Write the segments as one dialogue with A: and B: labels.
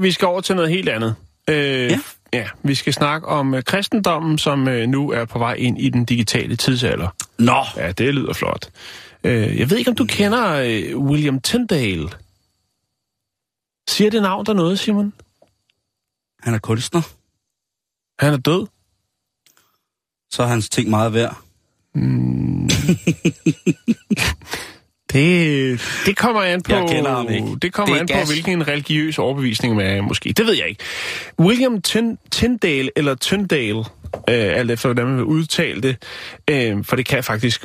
A: Vi skal over til noget helt andet. Øh,
B: Ja.
A: ja. Vi skal snakke om øh, kristendommen, som øh, nu er på vej ind i den digitale tidsalder.
B: Nå,
A: Ja, det lyder flot. Øh, jeg ved ikke, om du kender øh, William Tyndale. Siger det navn der noget, Simon?
B: han er kunstner,
A: Han er død.
B: så er hans ting meget værd.
A: Det, det kommer an på,
B: Jeg kender ham ikke.
A: Det kommer
B: Det er
A: an
B: gas.
A: på, hvilken religiøs overbevisning man er, måske. Det ved jeg ikke. William Tyn, Tyndale, eller Tyndale, øh, alt efter hvordan man vil udtale det, øh, for det kan faktisk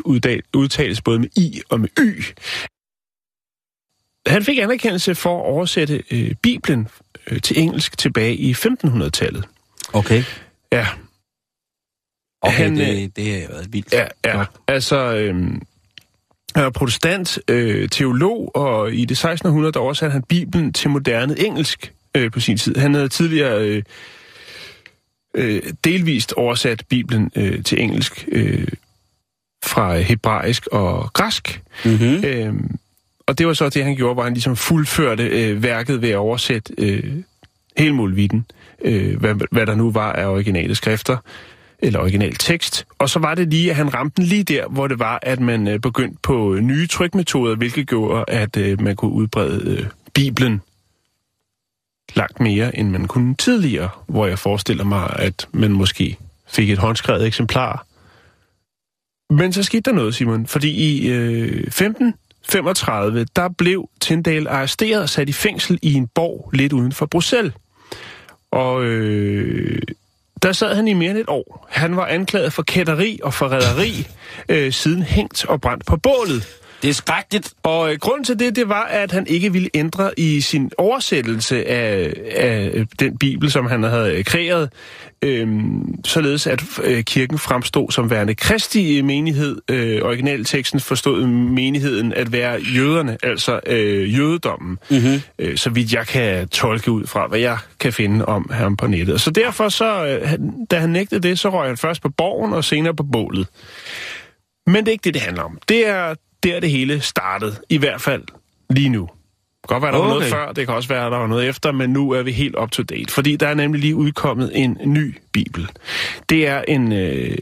A: udtales både med i og med y. Han fik anerkendelse for at oversætte øh, Bibelen øh, til engelsk tilbage i 1500-tallet.
B: Okay.
A: Ja,
B: Okay,
A: Han,
B: det, det har været vildt.
A: Ja, ja. Altså, øhm, han er protestant, øh, teolog, og i det 1600 der oversatte han Bibelen til moderne engelsk øh, på sin tid. Han havde tidligere øh, øh, delvist oversat Bibelen øh, til engelsk øh, fra hebraisk og græsk.
B: Mm-hmm.
A: Øhm, og det var så det, han gjorde, hvor han ligesom fuldførte øh, værket ved at oversætte øh, hele muligheden, øh, hvad, hvad der nu var af originale skrifter, eller original tekst. Og så var det lige, at han ramte den lige der, hvor det var, at man øh, begyndte på øh, nye trykmetoder, hvilket gjorde, at øh, man kunne udbrede Bibelen langt mere, end man kunne tidligere, hvor jeg forestiller mig, at man måske fik et håndskrevet eksemplar. Men så skete der noget, Simon, fordi i øh, 1535, der blev Tindal arresteret og sat i fængsel i en borg lidt uden for Bruxelles. Og øh, der sad han i mere end et år. Han var anklaget for kætteri og forræderi, øh, siden hængt og brændt på bålet.
B: Det er skrækkeligt.
A: Og øh, grunden til det, det var, at han ikke ville ændre i sin oversættelse af, af den bibel, som han havde øh, kreeret, øhm, således at øh, kirken fremstod som værende kristi menighed. Øh, originalteksten forstod menigheden at være jøderne, altså øh, jødedommen,
B: Mm-hmm.
A: øh, så vidt jeg kan tolke ud fra, hvad jeg kan finde om ham på nettet. Så derfor, så, øh, da han nægtede det, så røg han først på borgen og senere på bålet. Men det er ikke det, det handler om. Det er der, det hele startede. I hvert fald lige nu. Det kan godt være, der var noget
B: Okay.
A: før, det kan også være, der var noget efter, men nu er vi helt up to date. Fordi der er nemlig lige udkommet en ny bibel. Det er en, øh,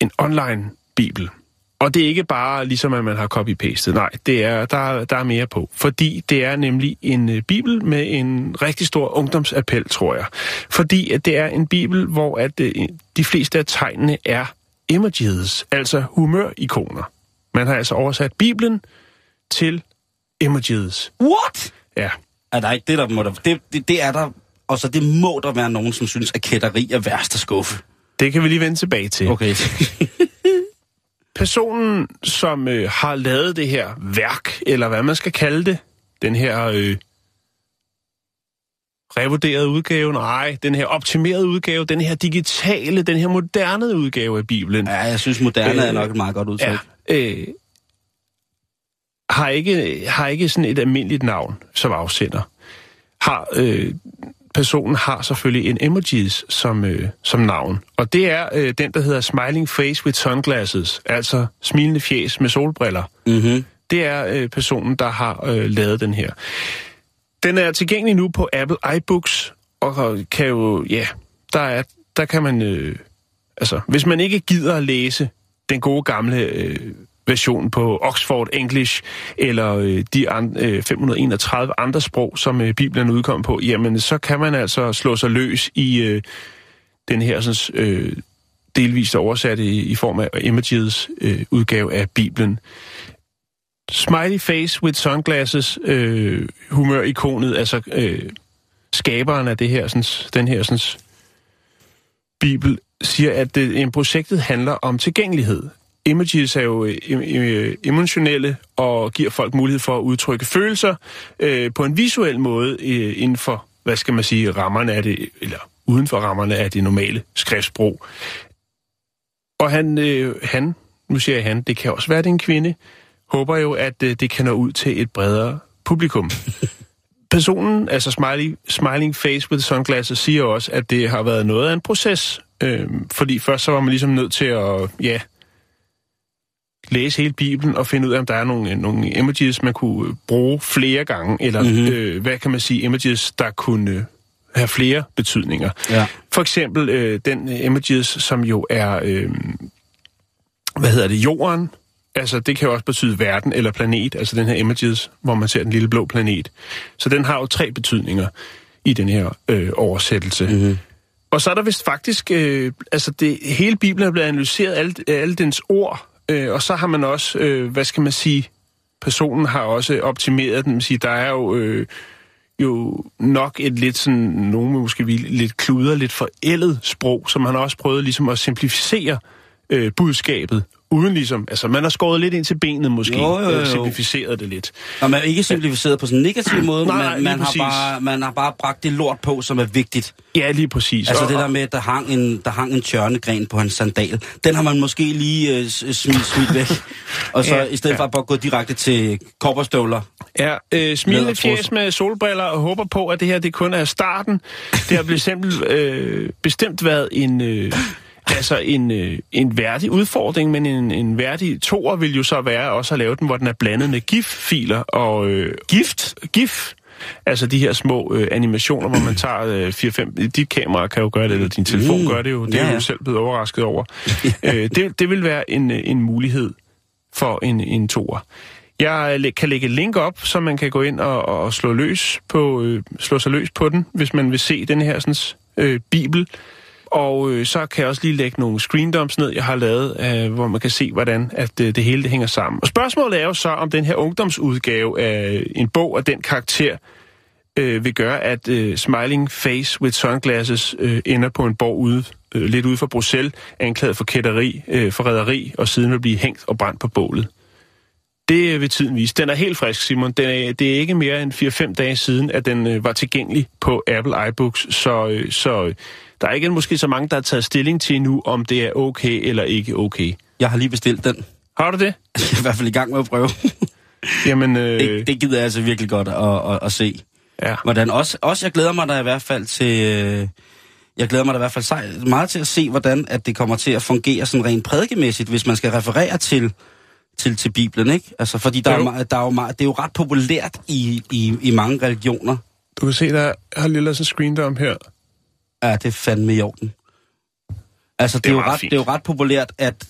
A: en online bibel. Og det er ikke bare ligesom, at man har copy-pastet. Nej, det er, der, er- der er mere på. Fordi det er nemlig en øh, bibel med en rigtig stor ungdomsappel, tror jeg. Fordi at det er en bibel, hvor at, øh, de fleste af tegnene er emojis, altså humørikoner. Man har altså oversat Bibelen til emojis.
B: What?
A: Ja.
B: Er der ikke det, der må der... Det, det, det er der... Og så det må der være nogen, som synes, at kætteri er værst at skuffe.
A: Det kan vi lige vende tilbage til.
B: Okay.
A: Personen, som øh, har lavet det her værk, eller hvad man skal kalde det, den her øh, revurderede udgave, nej, den her optimerede udgave, den her digitale, den her moderne udgave af Bibelen,
B: ja, jeg synes, moderne
A: Øh,
B: er nok et meget godt udtryk.
A: ja, øh, har, ikke, har ikke sådan et almindeligt navn som afsender. Har, øh, personen har selvfølgelig en emojis som, øh, som navn. Og det er øh, den, der hedder Smiling Face with Sunglasses, altså smilende fjes med solbriller.
B: Mm-hmm.
A: Det er øh, personen, der har øh, lavet den her. Den er tilgængelig nu på Apple iBooks, og kan jo, ja, der, er, der kan man, øh, altså, hvis man ikke gider at læse den gode gamle øh, version på Oxford English, eller øh, de an, øh, 531 andre sprog, som øh, Bibelen udkom på, jamen så kan man altså slå sig løs i øh, den her sådan, øh, delvist oversatte i, i form af Images øh, udgave af Bibelen. Smiley face with sunglasses, øh, humørikonet, altså øh, skaberen af det her, sådan, den her sådan, bibel, siger, at det, en projektet handler om tilgængelighed. Images er jo øh, emotionelle og giver folk mulighed for at udtrykke følelser øh, på en visuel måde øh, inden for, hvad skal man sige, rammerne af det, eller uden for rammerne af det normale skriftsprog. Og han, øh, han, nu siger jeg han, det kan også være, det er en kvinde, håber jo, at øh, det kan nå ud til et bredere publikum. Personen, altså smiley, smiling face with sunglasses, siger også, at det har været noget af en proces. Øh, fordi først så var man ligesom nødt til at, ja, læse hele Bibelen og finde ud af, om der er nogle, nogle images, man kunne bruge flere gange, eller mm-hmm. øh, hvad kan man sige, images, der kunne have flere betydninger.
B: Ja.
A: For eksempel øh, den images, som jo er, øh, hvad hedder det, jorden. Altså, det kan jo også betyde verden eller planet, altså den her images, hvor man ser den lille blå planet. Så den har jo tre betydninger i den her øh, oversættelse. Mm-hmm. Og så er der vist faktisk, øh, altså det, hele Bibelen er blevet analyseret, alle, alle dens ord, øh, og så har man også, øh, hvad skal man sige, personen har også optimeret den. Sige, der er jo, øh, jo nok et lidt sådan, nogen måske lidt kluder, lidt forældet sprog, som han også prøvet ligesom at simplificere øh, budskabet uden ligesom, altså man har skåret lidt ind til benet måske, jo, jo, jo. simplificeret det lidt.
B: Og man er ikke simplificeret på sådan en negativ måde, Nej, men man har, bare, man har bare bragt det lort på, som er vigtigt.
A: Ja, lige præcis.
B: Altså det der med, at der hang en, der hang en tjørnegren på hans sandal, den har man måske lige uh, smidt, smidt væk, og så ja, i stedet ja. for at bare gå direkte til kopperstøvler.
A: Ja, øh, smilende fjes med solbriller og håber på, at det her det kun er starten. Det har bestemt, øh, bestemt været en... Øh, altså en, øh, en værdig udfordring, men en, en værdig toer vil jo så være også at lave den, hvor den er blandet med GIF-filer og... Øh,
B: Gift?
A: GIF. Altså de her små øh, animationer, hvor man tager øh, 4-5... Dit kamera kan jo gøre det, eller din telefon gør det jo. Det ja, ja. er jo selv blevet overrasket over. øh, det, det vil være en, en mulighed for en, en toer. Jeg kan lægge et link op, så man kan gå ind og, og slå, løs på, øh, slå sig løs på den, hvis man vil se den her sådan, øh, bibel. Og øh, så kan jeg også lige lægge nogle screendumps ned, jeg har lavet, øh, hvor man kan se, hvordan at, øh, det hele det hænger sammen. Og spørgsmålet er jo så, om den her ungdomsudgave af en bog af den karakter øh, vil gøre, at øh, Smiling Face with Sunglasses øh, ender på en borg ude, øh, lidt ude for Bruxelles, anklaget for kætteri, øh, forræderi, og siden vil blive hængt og brændt på bålet. Det øh, vil tiden vise. Den er helt frisk, Simon. Den er, det er ikke mere end 4-5 dage siden, at den øh, var tilgængelig på Apple iBooks, så, øh, så øh, der er ikke måske så mange, der har taget stilling til nu, om det er okay eller ikke okay.
B: Jeg har lige bestilt den.
A: Har du det?
B: Jeg er i hvert fald i gang med at prøve.
A: Jamen, øh...
B: det, det gider jeg altså virkelig godt at, at, at se.
A: Ja.
B: Hvordan også, også jeg glæder mig da i hvert fald til... Øh, jeg glæder mig da i hvert fald meget til at se, hvordan at det kommer til at fungere sådan rent prædikemæssigt, hvis man skal referere til, til, til Bibelen, ikke? Altså, fordi der, er, der er jo meget, det er jo ret populært i, i, i mange religioner.
A: Du kan se, der har lille sådan screen om her.
B: Ja, det er fandme i orden. Altså, det, det, er, jo ret, det er jo ret populært, at,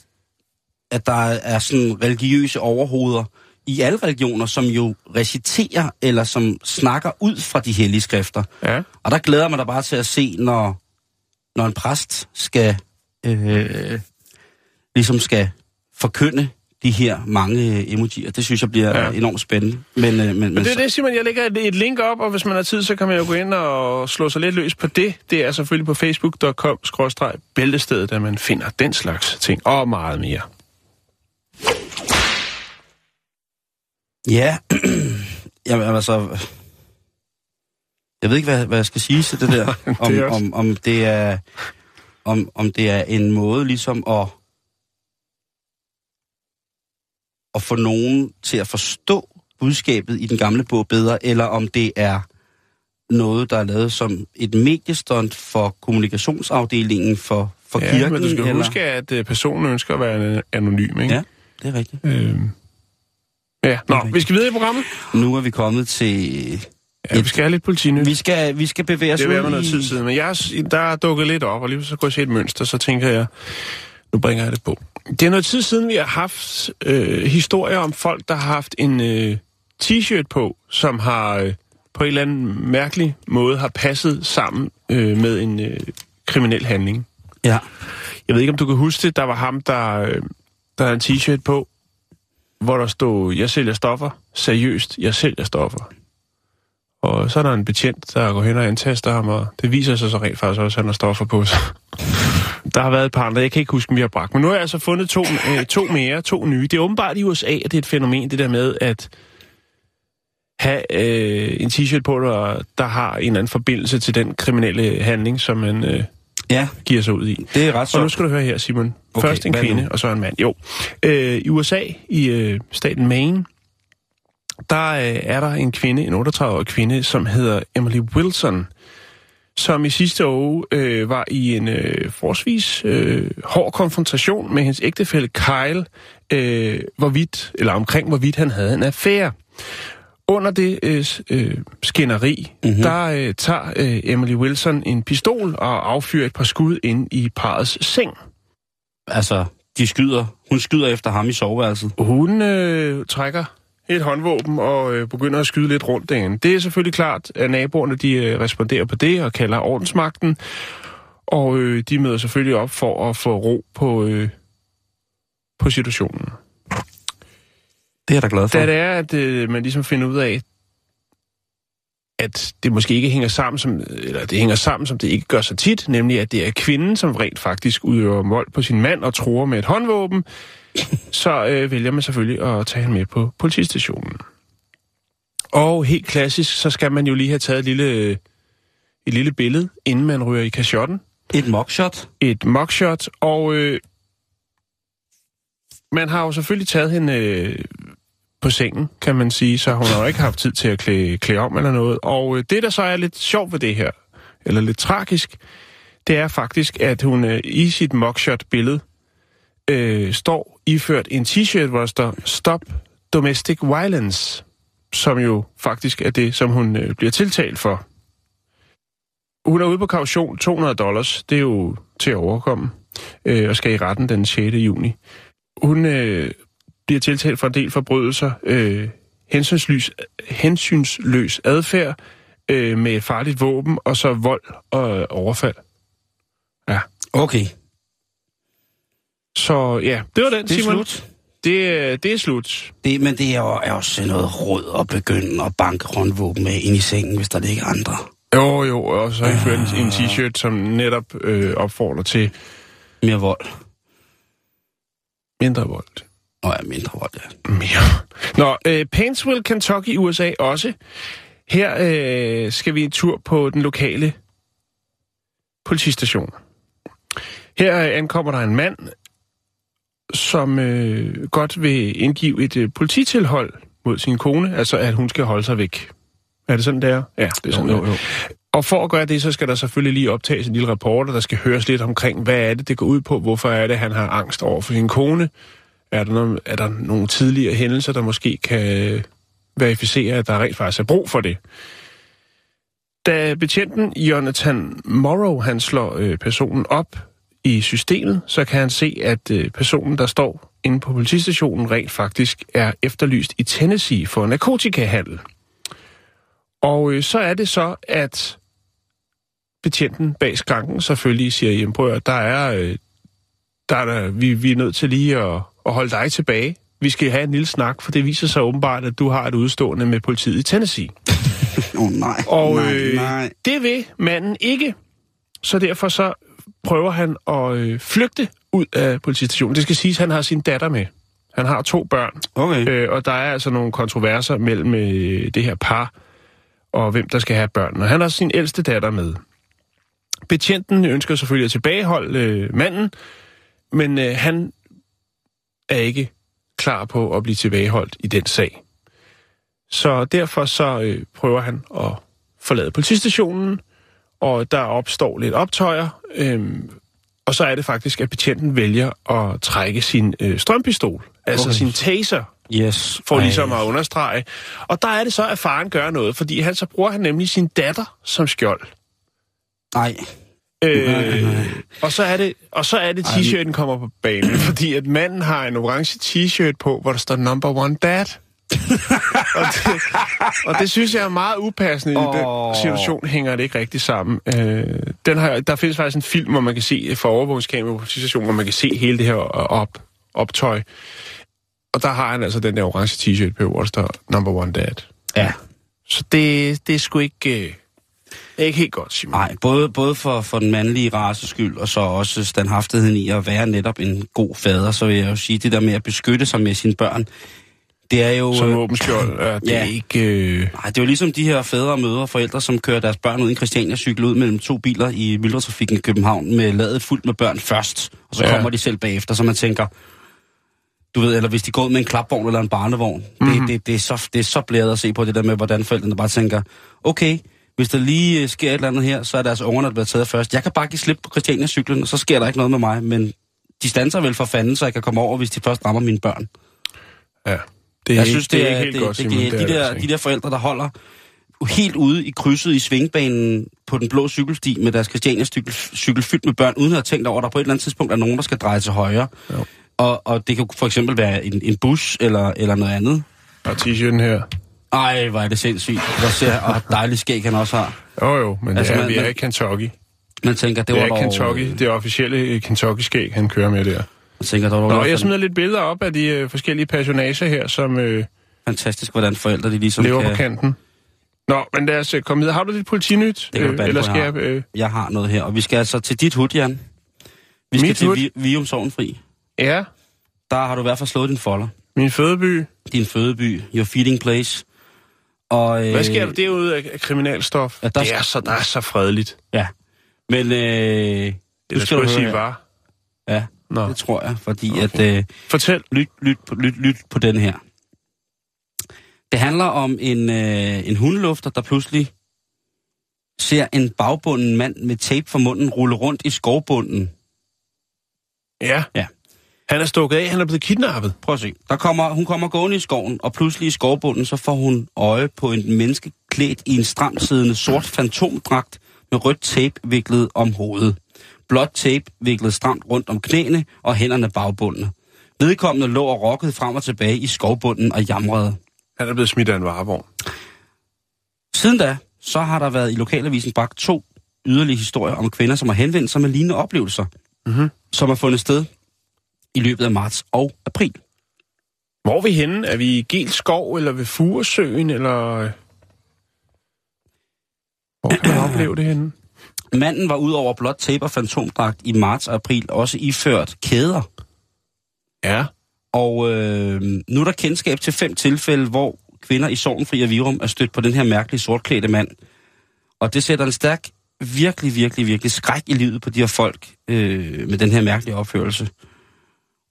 B: at der er sådan religiøse overhoveder i alle religioner, som jo reciterer eller som snakker ud fra de hellige skrifter.
A: Ja.
B: Og der glæder man da bare til at se, når, når en præst skal øh, ligesom skal forkynde de her mange emojier. Det synes jeg bliver ja. enormt spændende. Men, øh, men, men,
A: men det er det, Simon. Jeg lægger et, et link op, og hvis man har tid, så kan man jo gå ind og slå sig lidt løs på det. Det er selvfølgelig på facebook.com-bæltestedet, der man finder den slags ting og meget mere.
B: Ja, Jamen, altså... Jeg ved ikke, hvad, hvad jeg skal sige til det der. om, det om, om, det er, om, om det er en måde ligesom at at få nogen til at forstå budskabet i den gamle bog bedre, eller om det er noget, der er lavet som et mediestunt for kommunikationsafdelingen for, for
A: ja,
B: kirken.
A: men du skal eller... huske, at øh, personen ønsker at være anonym, ikke?
B: Ja, det er rigtigt.
A: Øhm. Ja, nå, rigtigt. vi skal videre i programmet.
B: Nu er vi kommet til...
A: Ja, et... vi skal have lidt politinyt.
B: Vi skal, vi skal bevæge os
A: i...
B: Det
A: er noget tid siden, men jeg, der er dukket lidt op, og lige så kunne jeg se et mønster, så tænker jeg, nu bringer jeg det på. Det er noget tid siden, vi har haft øh, historier om folk, der har haft en øh, t-shirt på, som har øh, på en eller anden mærkelig måde har passet sammen øh, med en øh, kriminel handling.
B: Ja.
A: Jeg ved ikke, om du kan huske det. Der var ham, der, øh, der havde en t-shirt på, hvor der stod, jeg sælger stoffer. Seriøst, jeg sælger stoffer. Og så er der en betjent, der går hen og antaster ham, og det viser sig så rent faktisk også, at han har stoffer på sig. Der har været et par andre, jeg kan ikke huske, om vi har bragt. Men nu har jeg altså fundet to, øh, to mere, to nye. Det er åbenbart i USA, at det er et fænomen, det der med at have øh, en t-shirt på, der, der har en eller anden forbindelse til den kriminelle handling, som man øh,
B: Ja,
A: giver sig ud i.
B: det er ret
A: Og nu skal du høre her, Simon.
B: Okay,
A: Først en kvinde,
B: nu?
A: og så en mand. Jo. Øh, I USA, i øh, staten Maine, der øh, er der en kvinde, en 38-årig kvinde, som hedder Emily Wilson, som i sidste uge øh, var i en øh, forsvis øh, hård konfrontation med hendes ægtefælle Kyle, øh, hvorvidt, eller omkring hvorvidt han havde en affære. Under det øh, øh, skænderi, mm-hmm. der øh, tager øh, Emily Wilson en pistol og affyrer et par skud ind i parets seng.
B: Altså, de skyder. Hun skyder efter ham i soveværelset.
A: Hun øh, trækker et håndvåben og øh, begynder at skyde lidt rundt derinde. Det er selvfølgelig klart, at naboerne de øh, responderer på det og kalder ordensmagten. Og øh, de møder selvfølgelig op for at få ro på, øh, på situationen.
B: Det er jeg da glad for.
A: Da det er, at øh, man ligesom finder ud af, at det måske ikke hænger sammen, som, eller det hænger sammen, som det ikke gør så tit, nemlig at det er kvinden, som rent faktisk udøver vold på sin mand og tror med et håndvåben, så øh, vælger man selvfølgelig at tage hende med på politistationen. Og helt klassisk, så skal man jo lige have taget et lille, øh, et lille billede, inden man ryger i kashotten
B: Et mockshot.
A: et mugshot, og øh, man har jo selvfølgelig taget hende øh, på sengen, kan man sige, så hun har jo ikke haft tid til at klæde, klæde om eller noget. Og øh, det, der så er lidt sjovt ved det her, eller lidt tragisk, det er faktisk, at hun øh, i sit mugshot-billede øh, står iført en t-shirt, hvor der står Stop Domestic Violence, som jo faktisk er det, som hun øh, bliver tiltalt for. Hun er ude på kaution 200 dollars. Det er jo til at overkomme. Øh, og skal i retten den 6. juni. Hun øh, bliver tiltalt for en del forbrydelser. Øh, hensynsløs, hensynsløs adfærd øh, med et farligt våben, og så vold og øh, overfald. Ja.
B: Okay,
A: så ja, det var den,
B: det er
A: Simon.
B: slut.
A: Det, er- det er slut.
B: Det, men det er jo er også noget råd at begynde at banke håndvåben med ind i sengen, hvis der ligger andre.
A: Jo, jo, og så jeg ført en, en t-shirt, som netop øh, opfordrer til
B: Mere vold.
A: mindre vold.
B: Nå ja, mindre vold, ja.
A: Mere. Nå, øh, Paintsville, Kentucky, USA også. Her øh, skal vi en tur på den lokale politistation. Her øh, ankommer der en mand, som øh, godt vil indgive et øh, polititilhold mod sin kone, altså at hun skal holde sig væk. Er det sådan, det er? Ja, det er sådan,
B: Jo,
A: er. Og for at gøre det, så skal der selvfølgelig lige optages en lille rapport, og der skal høres lidt omkring, hvad er det, det går ud på, hvorfor er det, han har angst over for sin kone, er der, noget, er der nogle tidligere hændelser, der måske kan verificere, at der rent faktisk er brug for det? Da betjenten Jonathan Morrow han slår øh, personen op i systemet, så kan han se, at øh, personen, der står inde på politistationen, rent faktisk er efterlyst i Tennessee for narkotikahandel. Og øh, så er det så, at betjenten bag skranken selvfølgelig siger, jamen prøv at, der er, øh, der er der, vi, vi er nødt til lige at, at holde dig tilbage. Vi skal have en lille snak, for det viser sig åbenbart, at du har et udstående med politiet i Tennessee.
B: Åh oh, nej,
A: Og
B: nej,
A: øh,
B: nej.
A: det vil manden ikke. Så derfor så prøver han at øh, flygte ud af politistationen. Det skal siges, at han har sin datter med. Han har to børn,
B: Okay.
A: øh, og der er altså nogle kontroverser mellem øh, det her par og hvem der skal have børn. Og han har sin ældste datter med. Betjenten ønsker selvfølgelig at tilbageholde øh, manden, men øh, han er ikke klar på at blive tilbageholdt i den sag. Så derfor så øh, prøver han at forlade politistationen, og der opstår lidt optøjer, øh, og så er det faktisk, at betjenten vælger at trække sin øh, strømpistol, altså
B: Okay.
A: sin taser,
B: Yes.
A: for
B: Ej.
A: ligesom at understrege. Og der er det så, at faren gør noget, fordi han så bruger han nemlig sin datter som skjold.
B: Nej.
A: Øh, og så er det, og så er det
B: Ej.
A: t-shirten kommer på banen, fordi at manden har en orange t-shirt på, hvor der står number one dad. og, det, og det synes jeg er meget upassende. I den situation hænger det ikke rigtig sammen. Øh, den har, der findes faktisk en film, hvor man kan se for overvågningskamera på politistationen, hvor man kan se hele det her op, optøj. Og der har han altså den der orange t-shirt på, hvor der står number one dad.
B: Ja.
A: Så det, det er sgu ikke, øh, det er ikke helt godt, Simon.
B: Nej, både, både for, for den mandlige races skyld, og så også standhaftigheden i at være netop en god fader, så vil jeg jo sige, det der med at beskytte sig med sine børn, det er jo...
A: Som
B: øh,
A: åbenskjold, ja, det
B: Ja.
A: ikke... Øh,
B: Nej, det er jo ligesom de her fædre og mødre og forældre, som kører deres børn ud i en Christiania cykel ud mellem to biler i myldretrafikken i København med ladet fuldt med børn først, og så
A: Ja.
B: kommer de selv bagefter, så man tænker, du ved, eller hvis de går ud med en klapvogn eller en barnevogn, mm-hmm. det, det, det, er så, det er så blæret at se på det der med, hvordan forældrene bare tænker, okay, hvis der lige øh, sker et eller andet her, så er deres ungerne, der bliver taget først. Jeg kan bare give slip på Christiania-cyklen, og så sker der ikke noget med mig, men de standser vel for fanden, så jeg kan komme over, hvis de først rammer mine børn.
A: ja, det er,
B: Jeg
A: ikke,
B: synes,
A: det er
B: det
A: ikke
B: er,
A: helt
B: det,
A: godt,
B: det,
A: Simon.
B: det,
A: er
B: de,
A: det
B: der,
A: altså
B: de
A: ikke.
B: der forældre, der holder helt ude i krydset i svingbanen på den blå cykelsti med deres Christiania-cykel cykel fyldt med børn, uden at have tænkt over, at der på et eller andet tidspunkt er nogen, der skal dreje til højre.
A: Jo.
B: Og, og det kan for eksempel være en, en bus eller, eller noget andet.
A: Og t-shirten her.
B: Ej, hvor er det sindssygt. Hvor ser og dejligt skæg han også har.
A: Jo jo, men
B: Altså,
A: det er,
B: man-
A: vi er i Kentucky.
B: Man tænker, det
A: Det
B: var
A: er
B: dog...
A: Kentucky, det er officielle øh, Kentucky-skæg, han kører med der.
B: Man tænker, det var
A: Nå, jeg smider lidt billeder op af de øh, forskellige personager her, som øh,
B: fantastisk, hvordan forældre de ligesom
A: lever
B: kan...
A: på kanten. Nå, men lad os øh, komme videre. Har du dit politinyt?
B: Det kan bande
A: eller skal
B: jeg
A: jeg... Øh,
B: Jeg har noget her, og vi skal altså til dit hud, Jan. Vi skal
A: Mit
B: til? Vi- Vium Sovnfri.
A: ja,
B: Der har du i hvert fald slået din folder.
A: min fødeby.
B: din fødeby, your feeding place. Og, øh,
A: Hvad sker der derude af, kriminalstof?
B: Ja, der-
A: det er så, der er så fredeligt.
B: Ja. Men øh,
A: Det
B: nu skal du
A: jeg sige var.
B: Ja,
A: Nå,
B: det tror jeg, fordi
A: Okay.
B: at... Øh,
A: fortæl.
B: lyt, lyt, lyt, lyt på den her. Det handler om en, øh, en hundelufter, der pludselig ser en bagbunden mand med tape for munden rulle rundt i skovbunden.
A: Ja.
B: Ja.
A: Han er stukket af, han er blevet kidnappet.
B: Prøv at se. Der kommer, hun kommer gående i skoven, og pludselig i skovbunden, så får hun øje på en menneske klædt i en stramt siddende sort fantomdragt med rødt tape viklet om hovedet. Blåt tape viklet stramt rundt om knæene og hænderne bagbundne. Vedkommende lå og rokkede frem og tilbage i skovbunden og jamrede.
A: Han er blevet smidt af en varevogn.
B: Siden da, så har der været i lokalavisen bragt to yderligere historier om kvinder, som har henvendt sig med lignende oplevelser,
A: Mhm.
B: som har fundet sted i løbet af marts og april.
A: Hvor er vi henne? Er vi i Gels skov, eller ved Furesøen, eller... øh? Hvor kan man opleve det henne?
B: Manden var ud over blot tape og fantomdragt i marts og april også iført kæder.
A: Ja.
B: Og øh, nu er der kendskab til fem tilfælde, hvor kvinder i Sorgenfri og Virum er stødt på den her mærkelige sortklædte mand. Og det sætter en stærk, virkelig, virkelig, virkelig skræk i livet på de her folk øh, med den her mærkelige opførelse.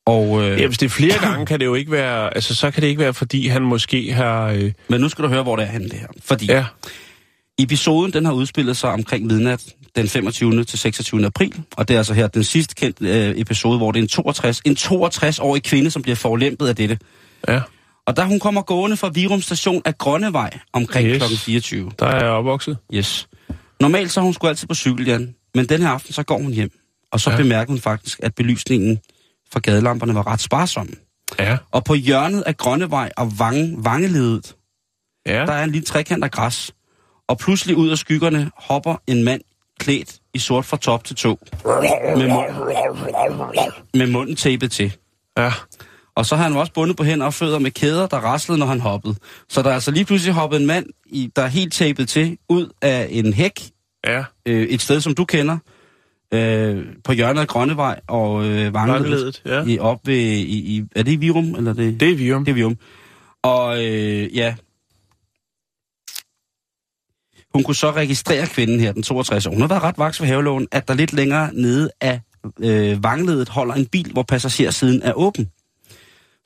B: Og, øh,
A: ja. hvis det er flere gange, kan det jo ikke være... Altså, så kan det ikke være, fordi han måske har... Øh,
B: Men nu skal du høre, hvor det er henne det her. Fordi
A: ja.
B: Episoden den har udspillet sig omkring midnat den 25. til 26. april, og det er altså her den sidste kendte øh, episode, hvor det er en 62, en 62-årig kvinde, som bliver forulempet af dette.
A: Ja.
B: Og da hun kommer gående fra Virum station af Grønnevej omkring
A: Yes.
B: kl. 24.
A: Der er jeg opvokset.
B: Yes. Normalt så hun sgu altid på cykel, Jan, men den her aften så går hun hjem. Og så
A: Ja.
B: bemærker hun faktisk, at belysningen fra gadelamperne var ret sparsom.
A: Ja.
B: Og på hjørnet af Grønnevej og Vange, Vangeledet,
A: Ja.
B: der er en lille trekant af græs. Og pludselig ud af skyggerne hopper en mand klædt i sort fra top til to. Med, mund, med munden tapet til.
A: Ja.
B: Og så har han også bundet på hænder og fødder med kæder, der raslede, når han hoppede. Så der er altså lige pludselig hoppet en mand, i, der er helt tapet til, ud af en hæk,
A: Ja.
B: øh, et sted, som du kender, øh, på hjørnet af Grønnevej og øh, Vangeledet.
A: Ja.
B: I, op ved, i, i, er det i Virum? Eller det?
A: Det er Virum.
B: Det er Virum. Og øh, ja, hun kunne så registrere kvinden her, den 62 år. Hun har været ret vaks ved havelån, at der lidt længere nede af øh, vangledet holder en bil, hvor passagersiden er åben.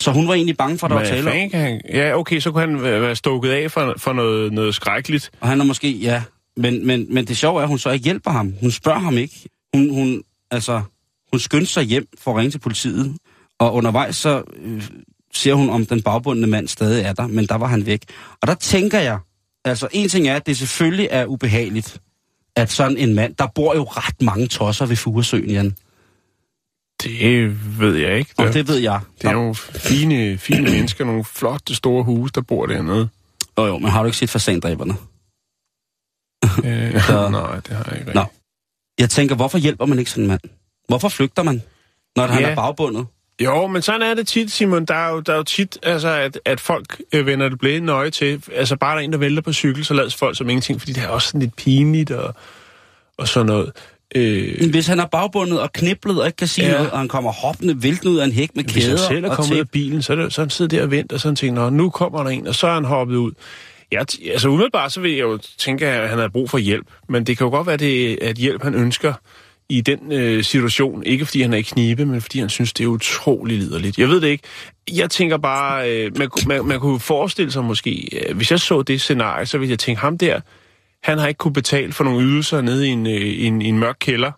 B: Så hun var egentlig bange for, at der var tale
A: han... Ja, okay, så kunne han være være stukket af for, for noget, noget skrækkeligt.
B: Og han er måske, ja. Men, men, men det sjove er, at hun så ikke hjælper ham. Hun spørger ham ikke. Hun, hun, altså, hun skyndte sig hjem for at ringe til politiet. Og undervejs så øh, ser hun, om den bagbundne mand stadig er der. Men der var han væk. Og der tænker jeg, altså en ting er, at det selvfølgelig er ubehageligt, at sådan en mand, der bor jo ret mange tosser ved Furesøen, Jan.
A: Det ved jeg ikke.
B: Og
A: Det,
B: ved jeg.
A: det er nogle fine, fine mennesker, nogle flotte store huse, der bor dernede.
B: Jo, jo, men har du ikke set fasandræberne?
A: Øh,
B: Så-
A: nej, det har jeg ikke.
B: Nå. Jeg tænker, hvorfor hjælper man ikke sådan en mand? Hvorfor flygter man, når han
A: Ja.
B: er bagbundet?
A: Jo, men sådan er det tit, Simon. Der er jo, der er jo tit, altså, at, at folk øh, vender det blinde nøje til. Altså, bare der er en, der vælter på cykel, så lades folk som ingenting, fordi det er også sådan lidt pinligt og, og sådan noget. Øh,
B: Hvis han er bagbundet og kniblet og ikke kan sige
A: Ja.
B: noget, og han kommer hoppende væltende ud af en hæk med
A: hvis han
B: kæder
A: selv er
B: og
A: kommet ud af bilen, så er, det, så han siddet der og venter, og sådan tænker, nu kommer der en, og så er han hoppet ud. Ja, altså umiddelbart, så vil jeg jo tænke, at han har brug for hjælp. Men det kan jo godt være, det, at hjælp han ønsker i den øh, situation. Ikke fordi han er i knibe, men fordi han synes, det er utrolig liderligt. Jeg ved det ikke. Jeg tænker bare, øh, man, man, man kunne forestille sig måske, øh, hvis jeg så det scenarie, så ville jeg tænke, ham der, han har ikke kunne betale for nogle ydelser nede i en, øh, en, en mørk kælder,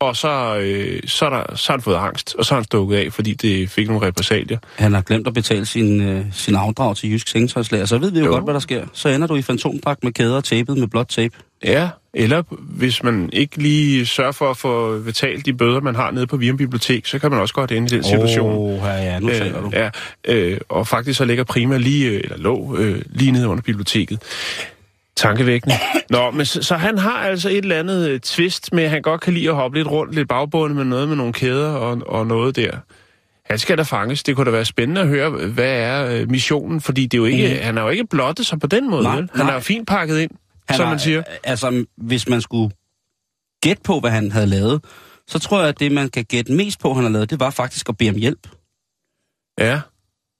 A: og så, øh, så, er der, så har han fået angst, og så har han stukket af, fordi det fik nogle repressalier.
B: Han har glemt at betale sin, øh, sin afdrag til Jysk Sengetøjslager, så ved vi jo,
A: Jo.
B: jo godt, hvad der sker. Så ender du i fantomdragt med kæder og tapet med blåt tape.
A: Ja, eller hvis man ikke lige sørger for at få betalt de bøder, man har nede på Virum Bibliotek, så kan man også godt ende i den situation.
B: Åh, oh, ja, nu taler du.
A: ja, øh, og faktisk så ligger Prima lige, øh, eller lå øh, lige nede under biblioteket. Tankevækkende. Nå, men så, så han har altså et eller andet øh, twist med, at han godt kan lide at hoppe lidt rundt, lidt bagbundet med noget med nogle kæder og, og noget der. Han skal da fanges. Det kunne da være spændende at høre, hvad er øh, missionen, fordi det er jo ikke,
B: Mhm.
A: han har jo ikke blottet sig på den måde.
B: Nej,
A: vel? Han
B: nej.
A: er jo fint pakket ind, som
B: har,
A: man siger.
B: Altså, hvis man skulle gætte på, hvad han havde lavet, så tror jeg, at det, man kan gætte mest på, han har lavet, det var faktisk at bede om hjælp.
A: Ja.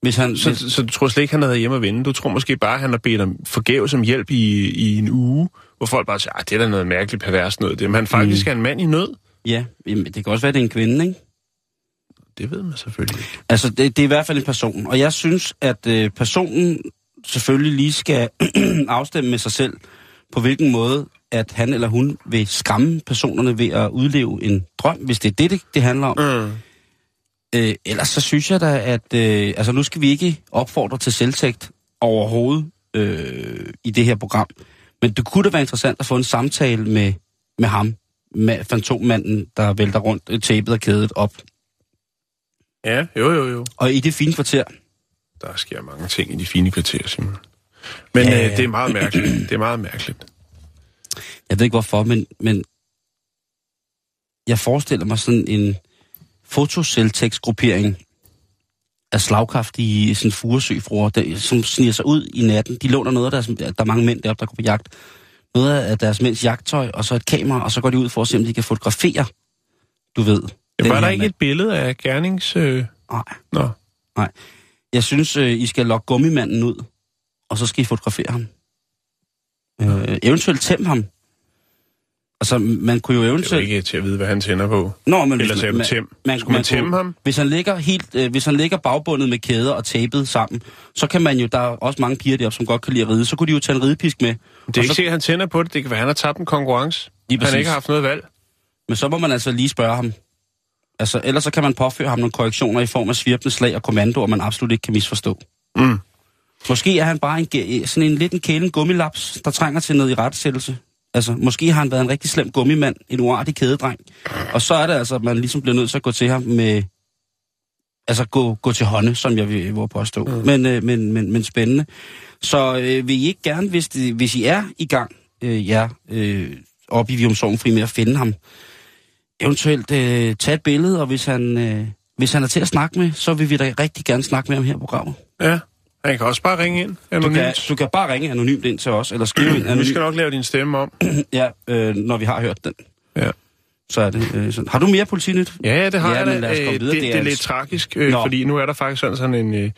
B: Hvis han,
A: Så,
B: hvis,
A: så du tror slet ikke, han har været hjemme at vinde? Du tror måske bare, at han har bedt om forgæves om hjælp i, i en uge, hvor folk bare siger, at det er da noget mærkeligt pervers noget. Det. Men han faktisk
B: Mm.
A: er en mand i nød.
B: ja, jamen, det kan også være, at det er en kvinde, ikke?
A: Det ved man selvfølgelig ikke.
B: Altså, det, det er i hvert fald en person. Og jeg synes, at øh, personen selvfølgelig lige skal afstemme med sig selv, på hvilken måde, at han eller hun vil skræmme personerne ved at udleve en drøm, hvis det er det, det, det handler om.
A: Mm.
B: Øh, ellers så synes jeg da, at øh, altså nu skal vi ikke opfordre til selvtægt overhovedet øh, i det her program. Men det kunne da være interessant at få en samtale med, med ham, med fantommanden, der vælter rundt øh, tapet og kædet op.
A: Ja, jo, jo, jo.
B: Og i det fine kvarter,
A: Der sker mange ting i de fine kvarterer, Simon. Men
B: Ja,
A: ja,
B: ja.
A: øh, det er meget mærkeligt. Det er meget mærkeligt.
B: jeg ved ikke hvorfor, men, men jeg forestiller mig sådan en fotoceltekstgruppering af slagkraftige sådan furesøfruer, der, som sniger sig ud i natten. De låner noget af deres, der er mange mænd deroppe, der går på jagt. Noget af deres mænds jagttøj, og så et kamera, og så går de ud for at se, om de kan fotografere, du ved. den
A: Var der ikke
B: mand.
A: et billede af gernings... Øh...
B: Nej.
A: Nå,
B: Jeg synes, øh, I skal lokke gummimanden ud, og så skal I fotografere ham. Øh, eventuelt tæm ham. Altså, man kunne jo
A: det er jo
B: eventuelt...
A: ikke til at vide, hvad han tænder på.
B: Nå, men
A: Eller
B: hvis
A: sagde du
B: man-
A: tæm?
B: Man,
A: Skulle man tæmme
B: kunne-
A: ham?
B: Hvis han ligger helt, øh, hvis han ligger bagbundet med kæder og tapet sammen, så kan man jo, der er også mange piger deroppe, som godt kan lide at ride, så kunne de jo tage en ridepisk med.
A: Det er ikke
B: så,
A: sikkert, han tænder på det. Det kan være, at han har tabt en konkurrence.
B: Lige
A: Han har
B: præcis.
A: ikke haft noget valg.
B: Men så må man altså lige spørge ham. Altså, ellers så kan man påføre ham nogle korrektioner i form af svirpende slag og kommandoer, man absolut ikke kan misforstå.
A: Mm.
B: Måske er han bare en, sådan en lidt en kælen gummilaps, der trænger til noget i rettesættelse. Altså, måske har han været en rigtig slem gummimand, en uartig kædedreng. Og så er det altså, at man ligesom bliver nødt til at gå til ham med... Altså, gå, gå til hånde, som jeg vil våge påstå. Mm. Men, øh, men, men, men spændende. Så øh, vil I ikke gerne, hvis, det, hvis I er i gang, øh, ja, øh, oppe i Vium Sorgenfri med at finde ham, eventuelt øh, tage et billede, og hvis han, øh, hvis han er til at snakke med, så vil vi da rigtig gerne snakke med ham her på programmet.
A: Ja, han kan også bare ringe ind.
B: Du kan,
A: Anonymt.
B: du kan bare ringe anonymt ind til os, eller skrive ind
A: Vi
B: anonymt,
A: skal nok lave din stemme om.
B: ja, øh, når vi har hørt den.
A: Ja.
B: Så er det øh, sådan. Har du mere politinyt?
A: Ja, ja, det har
B: Ja,
A: jeg da. Øh. Det,
B: Det
A: det
B: er
A: lidt tragisk, øh,
B: Nå.
A: fordi nu er der faktisk sådan, sådan en, øh,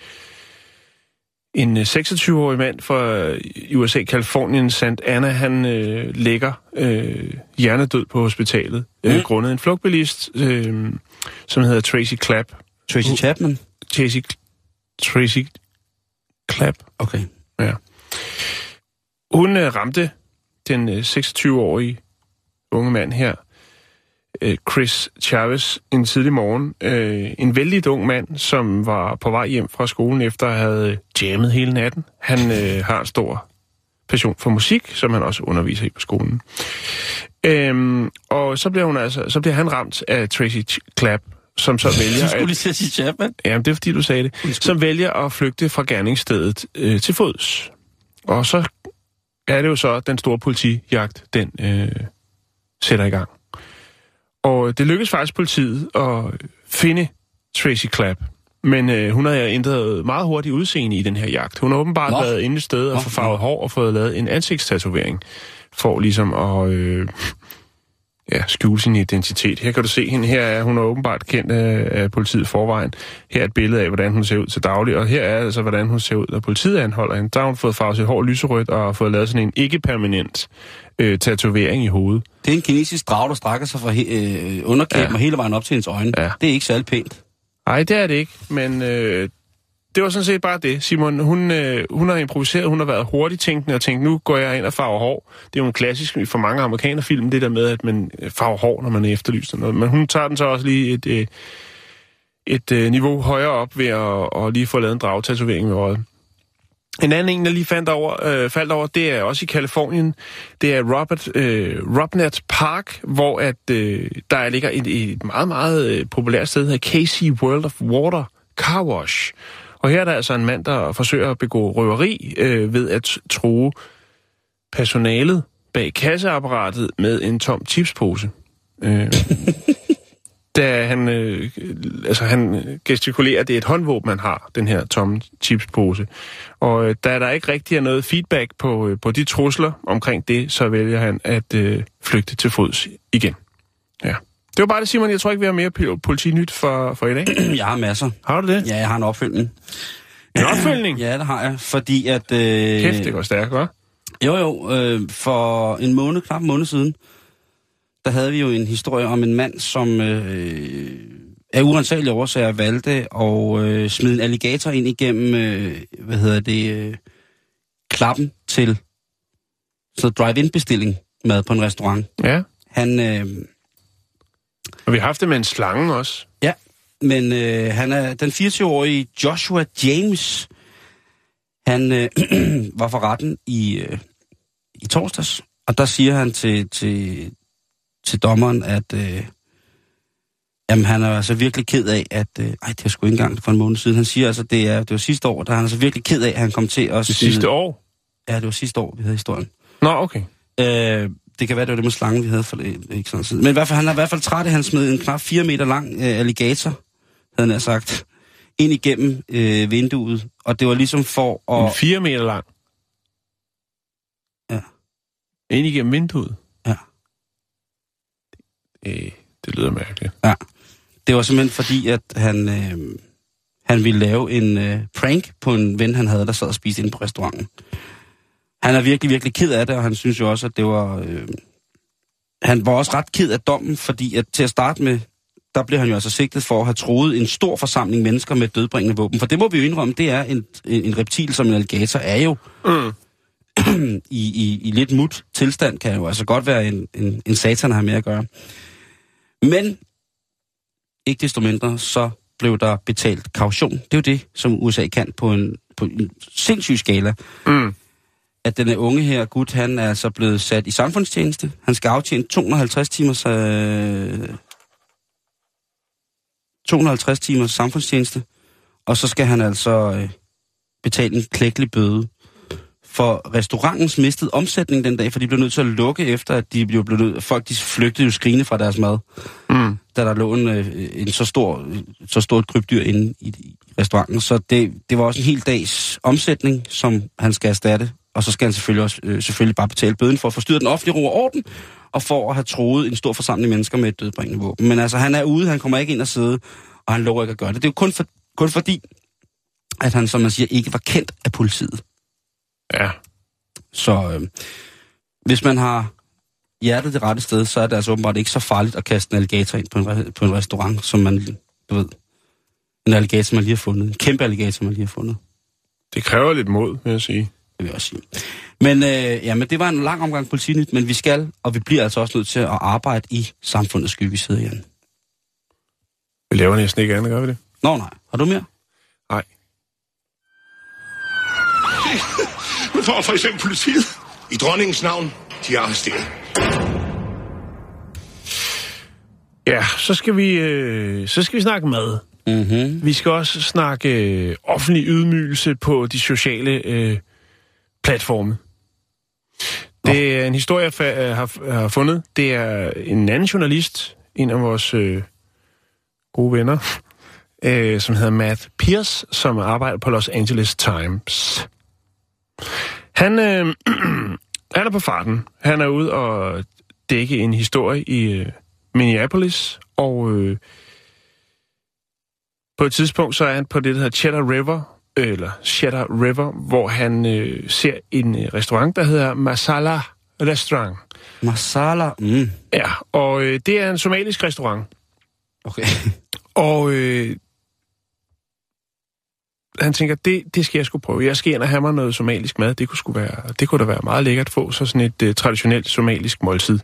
A: en øh, 26-årig mand fra øh, USA, Kalifornien, St. Anna, han øh, ligger øh, hjernedød på hospitalet, øh,
B: Mm.
A: grundet en flugtbilist, øh, som hedder Tracy Clapp.
B: Tracy Chapman?
A: Tracy, Tracy Clapp.
B: Okay.
A: Hun øh, ramte den øh, 26-årige unge mand her, øh, Chris Chavez, en tidlig morgen. Øh, en vældig ung mand, som var på vej hjem fra skolen efter at have jammet hele natten. Han øh, har en stor passion for musik, som han også underviser i på skolen. Øhm, og så bliver, hun altså, så bliver han ramt af Tracy Clapp, som så vælger
B: Du skulle lige at sige Chapman.
A: Jamen, det er fordi, du sagde det. Som vælger at flygte fra gerningsstedet øh, til fods. Og så er det jo så, at den store politijagt, den øh, sætter i gang. Og det lykkedes faktisk politiet at finde Tracy Clapp. Men øh, hun havde ændret meget hurtigt udseende i den her jagt. Hun har åbenbart
B: Nå.
A: været inde et sted og
B: Nå,
A: forfarvet hår og fået lavet en ansigtstatovering. For ligesom at øh, ja, skjule sin identitet. Her kan du se hende. Her er hun er åbenbart kendt af, af politiet forvejen. Her er et billede af, hvordan hun ser ud til daglig. Og her er altså, hvordan hun ser ud, når politiet anholder hende. Der har hun fået farvet sit hår lyserødt og fået lavet sådan en ikke-permanent øh, tatovering i hovedet.
B: Det er en kinesisk drag, der strækker sig fra he- øh, underkæben
A: Ja.
B: og hele vejen op til hendes øjne.
A: Ja.
B: Det er ikke særlig pænt.
A: Nej, det er det ikke, men øh, det var sådan set bare det. Simon, hun, øh, hun har improviseret, hun har været hurtigt tænkende og tænkt, nu går jeg ind og farver hår. Det er jo en klassisk for mange amerikanerfilm, det der med, at man øh, farver hår, når man er efterlyst. Noget. Men hun tager den så også lige et, øh, et øh, niveau højere op ved at, og lige få lavet en dragtatovering med øjet. En anden en, der lige fandt over, øh, faldt over, det er også i Kalifornien. Det er Robert, øh, Robnett Park, hvor at, øh, der ligger et, et meget, meget øh, populært sted, der hedder Casey World of Water Car Wash. Og her er der altså en mand, der forsøger at begå røveri øh, ved at true personalet bag kasseapparatet med en tom chipspose. Øh, da han, øh, altså han gestikulerer, at det er et håndvåben, man har, den her tomme chipspose. Og øh, da der ikke rigtig er noget feedback på, øh, på de trusler omkring det, så vælger han at øh, flygte til fods igen. Ja. Det var bare det, Simon. Jeg tror ikke, vi har mere politinyt for, for i dag.
B: Jeg har masser.
A: Har du det?
B: Ja, jeg har en opfølgning.
A: En opfølgning?
B: Ja, det har jeg. Fordi at... Øh,
A: Kæft, det går stærkt, hva'?
B: Jo, jo. Øh, for en måned, knap en måned siden, der havde vi jo en historie om en mand, som øh, af urensagelige årsager valgte at øh, smide en alligator ind igennem, øh, hvad hedder det, øh, klappen til så drive-in-bestilling mad på en restaurant.
A: Ja.
B: Han, øh,
A: Og vi har haft det med en slange også.
B: ja, men øh, han er den 24-årige Joshua James. Han øh, var for retten i, øh, i torsdags, og der siger han til, til, til dommeren, at øh, jamen, han er altså virkelig ked af, at... Øh, ej, det er sgu ikke engang for en måned siden. Han siger altså, det, er, det var sidste år, der er han altså virkelig ked af, at han kom til at...
A: Det sidste år.
B: Ja, det var sidste år, vi havde historien.
A: Nå, okay.
B: Øh, det kan være, det var det med slangen, vi havde for ikke sådan. Men i hvert fald, han er i hvert fald træt at han smed en knap 4 meter lang øh, alligator, havde han sagt, ind igennem øh, vinduet. Og det var ligesom for
A: En
B: at...
A: fire meter lang.
B: Ja.
A: Ind igennem vinduet.
B: Ja.
A: Øh, det lyder mærkeligt.
B: Det var simpelthen fordi, at han, øh, han ville lave en øh, prank på en ven, han havde, der sad og spiste inde på restauranten. Han er virkelig, virkelig ked af det, og han synes jo også, at det var... Øh, han var også ret ked af dommen, fordi at til at starte med, der blev han jo altså sigtet for at have troet en stor forsamling mennesker med dødbringende våben. For det må vi jo indrømme, det er en, en, reptil som en alligator, er jo
A: Mm.
B: i, i, i lidt mut tilstand, kan jo altså godt være en, en, en satan at have med at gøre. Men ikke desto mindre, så blev der betalt kaution. Det er jo det, som USA kan på en, på en sindssyg skala.
A: Mm.
B: At den unge her gut, han er altså blevet sat i samfundstjeneste. Han skal aftjene 250 timers, øh, 250 timers samfundstjeneste. Og så skal han altså øh, betale en klækkelig bøde for restaurantens mistede omsætning den dag, for de blev nødt til at lukke efter, at de blev blevet nødt, folk de flygtede jo skrigende fra deres mad,
A: Mm.
B: da der lå en, øh, en så stor, så stort krybdyr inde i, i restauranten. Så det, det var også en hel dags omsætning, som han skal erstatte, og så skal han selvfølgelig også øh, selvfølgelig bare betale bøden for at forstyrre den offentlige ro og orden, og for at have troet en stor forsamling mennesker med et dødbringende våben. Men altså, han er ude, han kommer ikke ind og sidde, og han lover ikke at gøre det. Det er jo kun, for, kun fordi, at han, som man siger, ikke var kendt af politiet.
A: Ja.
B: Så øh, hvis man har hjertet det rette sted, så er det altså åbenbart ikke så farligt at kaste en alligator ind på en, på en restaurant, som man, du ved, en alligator, man lige har fundet. En kæmpe alligator, man lige har fundet.
A: Det kræver lidt mod, vil jeg sige.
B: Det vil jeg også sige. Men, øh, ja, men det var en lang omgang politinyt, men vi skal, og vi bliver altså også nødt til at arbejde i samfundets skyggeside igen.
A: Vi laver næsten ikke andet, gør vi det?
B: Nå nej, har du mere?
A: Nej.
C: For for eksempel politiet. I dronningens navn, de er arresteret.
A: Ja, så skal vi, øh, så skal vi snakke mad.
B: Mm-hmm.
A: Vi skal også snakke øh, offentlig ydmygelse på de sociale øh, platforme. Det er en historie, jeg øh, har, har fundet. Det er en anden journalist, en af vores øh, gode venner, øh, som hedder Matt Pierce, som arbejder på Los Angeles Times. Han, øh, han er på farten. Han er ude og dække en historie i øh, Minneapolis, og øh, på et tidspunkt så er han på det, der hedder Cheddar River, eller Cheddar River, hvor han øh, ser en øh, restaurant, der hedder Masala Restaurant.
B: Masala. Mm.
A: Ja, og øh, det er en somalisk restaurant.
B: Okay.
A: Og øh, han tænker, det, det skal jeg sgu prøve. Jeg skal ind og have mig noget somalisk mad. Det kunne, sgu være, det kunne da være meget lækkert at få, så sådan et øh, traditionelt somalisk måltid.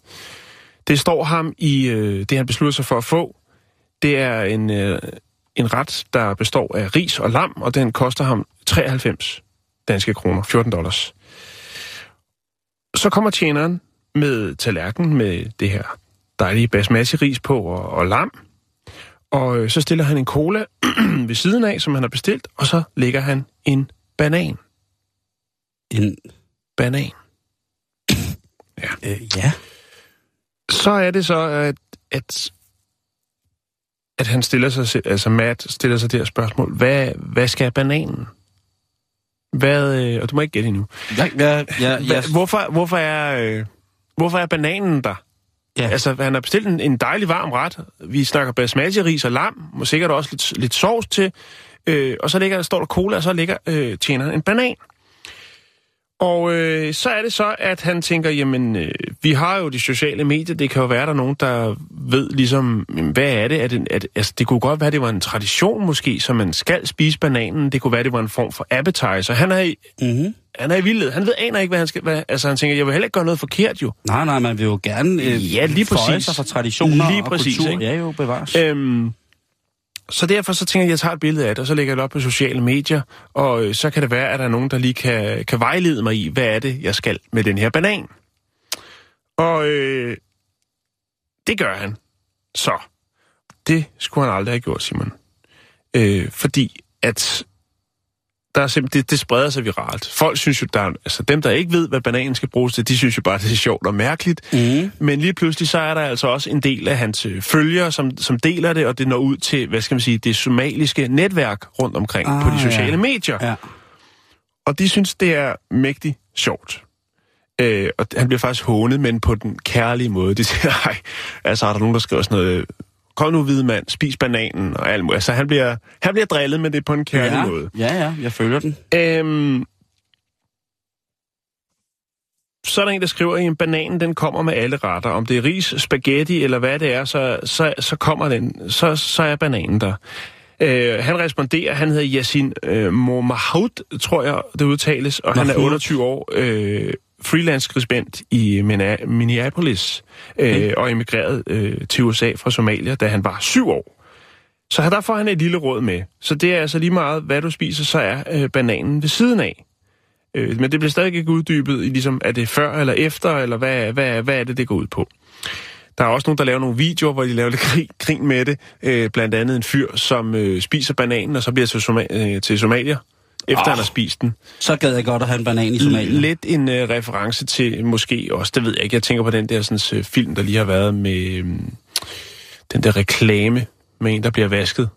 A: Det står ham i, øh, det han beslutter sig for at få, det er en, øh, en ret, der består af ris og lam, og den koster ham 93 danske kroner, 14 dollars. Så kommer tjeneren med tallerken med det her dejlige basmati-ris på og, og lam, og øh, så stiller han en cola ved siden af, som han har bestilt, og så lægger han en banan.
B: En,
A: Banan.
B: øh, ja.
A: Så er det så, at, at, at han stiller sig, altså Matt stiller sig det her spørgsmål. Hvad, hvad skal bananen? Hvad, øh, og du må ikke gætte endnu.
B: Ja, ja, ja, ja.
A: Hvorfor, hvorfor, er, øh, hvorfor er bananen der?
B: Ja.
A: Altså, han har bestilt en, en dejlig varm ret. Vi snakker basmati-ris og lam, og sikkert også lidt, lidt sovs til. Øh, og så ligger, står der cola, og så ligger øh, tjeneren en banan. Og øh, så er det så, at han tænker, jamen, øh, vi har jo de sociale medier, det kan jo være, der er nogen, der ved ligesom, jamen, hvad er det? Er det, det altså, det kunne godt være, det var en tradition måske, så man skal spise bananen. Det kunne være, det var en form for appetizer. Han er, i-
B: Mm-hmm.
A: han er i vildhed. Han ved, aner ikke, hvad han skal... Hvad, altså, han tænker, jeg vil heller ikke gøre noget forkert, jo.
B: Nej, nej, man vil jo gerne øh,
A: Ja, lige præcis.
B: sig for traditioner
A: Lige
B: og
A: præcis,
B: kultur.
A: ikke?
B: Ja, jo, bevares.
A: Øhm, så derfor så tænker jeg, at jeg tager et billede af det, og så lægger jeg det op på sociale medier, og øh, så kan det være, at der er nogen, der lige kan, kan vejlede mig i, hvad er det, jeg skal med den her banan. Og øh, det gør han. Så det skulle han aldrig have gjort, Simon. Øh, fordi at der er simpelthen, det, det spreder sig viralt. Folk synes jo, der er, altså dem, der ikke ved, hvad bananen skal bruges til, de synes jo bare, det er sjovt og mærkeligt.
B: Mm.
A: Men lige pludselig så er der altså også en del af hans øh, følgere, som, som deler det, og det når ud til, hvad skal man sige, det somaliske netværk rundt omkring ah,
B: Ah,
A: på de
B: ja.
A: sociale medier.
B: Ja.
A: Og de synes, det er mægtig sjovt. Øh, og han bliver faktisk hånet, men på den kærlige måde. De siger, nej, altså er der nogen, der skriver sådan noget, kom nu hvide mand, spis bananen og alt muligt. Altså han bliver, han bliver drillet, men det på en kærlig
B: ja.
A: måde.
B: ja, ja, jeg følger den.
A: Øhm, så er der en, der skriver, at en banan, den kommer med alle retter. Om det er ris, spaghetti eller hvad det er, så, så, så kommer den, så, så er bananen der. Øh, han responderer, han hedder Yasin øh, Momahoud, tror jeg, det udtales, og han er
B: Mahmoud.
A: 28 år, øh, freelance-skribent i Minneapolis, øh, og emigreret øh, til USA fra Somalia, da han var syv år. Så der får han et lille råd med. Så det er altså lige meget, hvad du spiser, så er øh, bananen ved siden af. Øh, men det bliver stadig ikke uddybet i, ligesom, er det før eller efter, eller hvad, hvad, hvad er det, det går ud på. Der er også nogen, der laver nogle videoer, hvor de laver lidt grin, grin med det. Øh, blandt andet en fyr, som øh, spiser bananen, og så bliver til, Soma- øh, til Somalia, efter
B: Åh.
A: han har spist den.
B: Så gad jeg godt at have en banan i Somalia.
A: Lidt en øh, reference til, måske også, det ved jeg ikke, jeg tænker på den der sådan, øh, film, der lige har været med øh, den der reklame med en, der bliver vasket,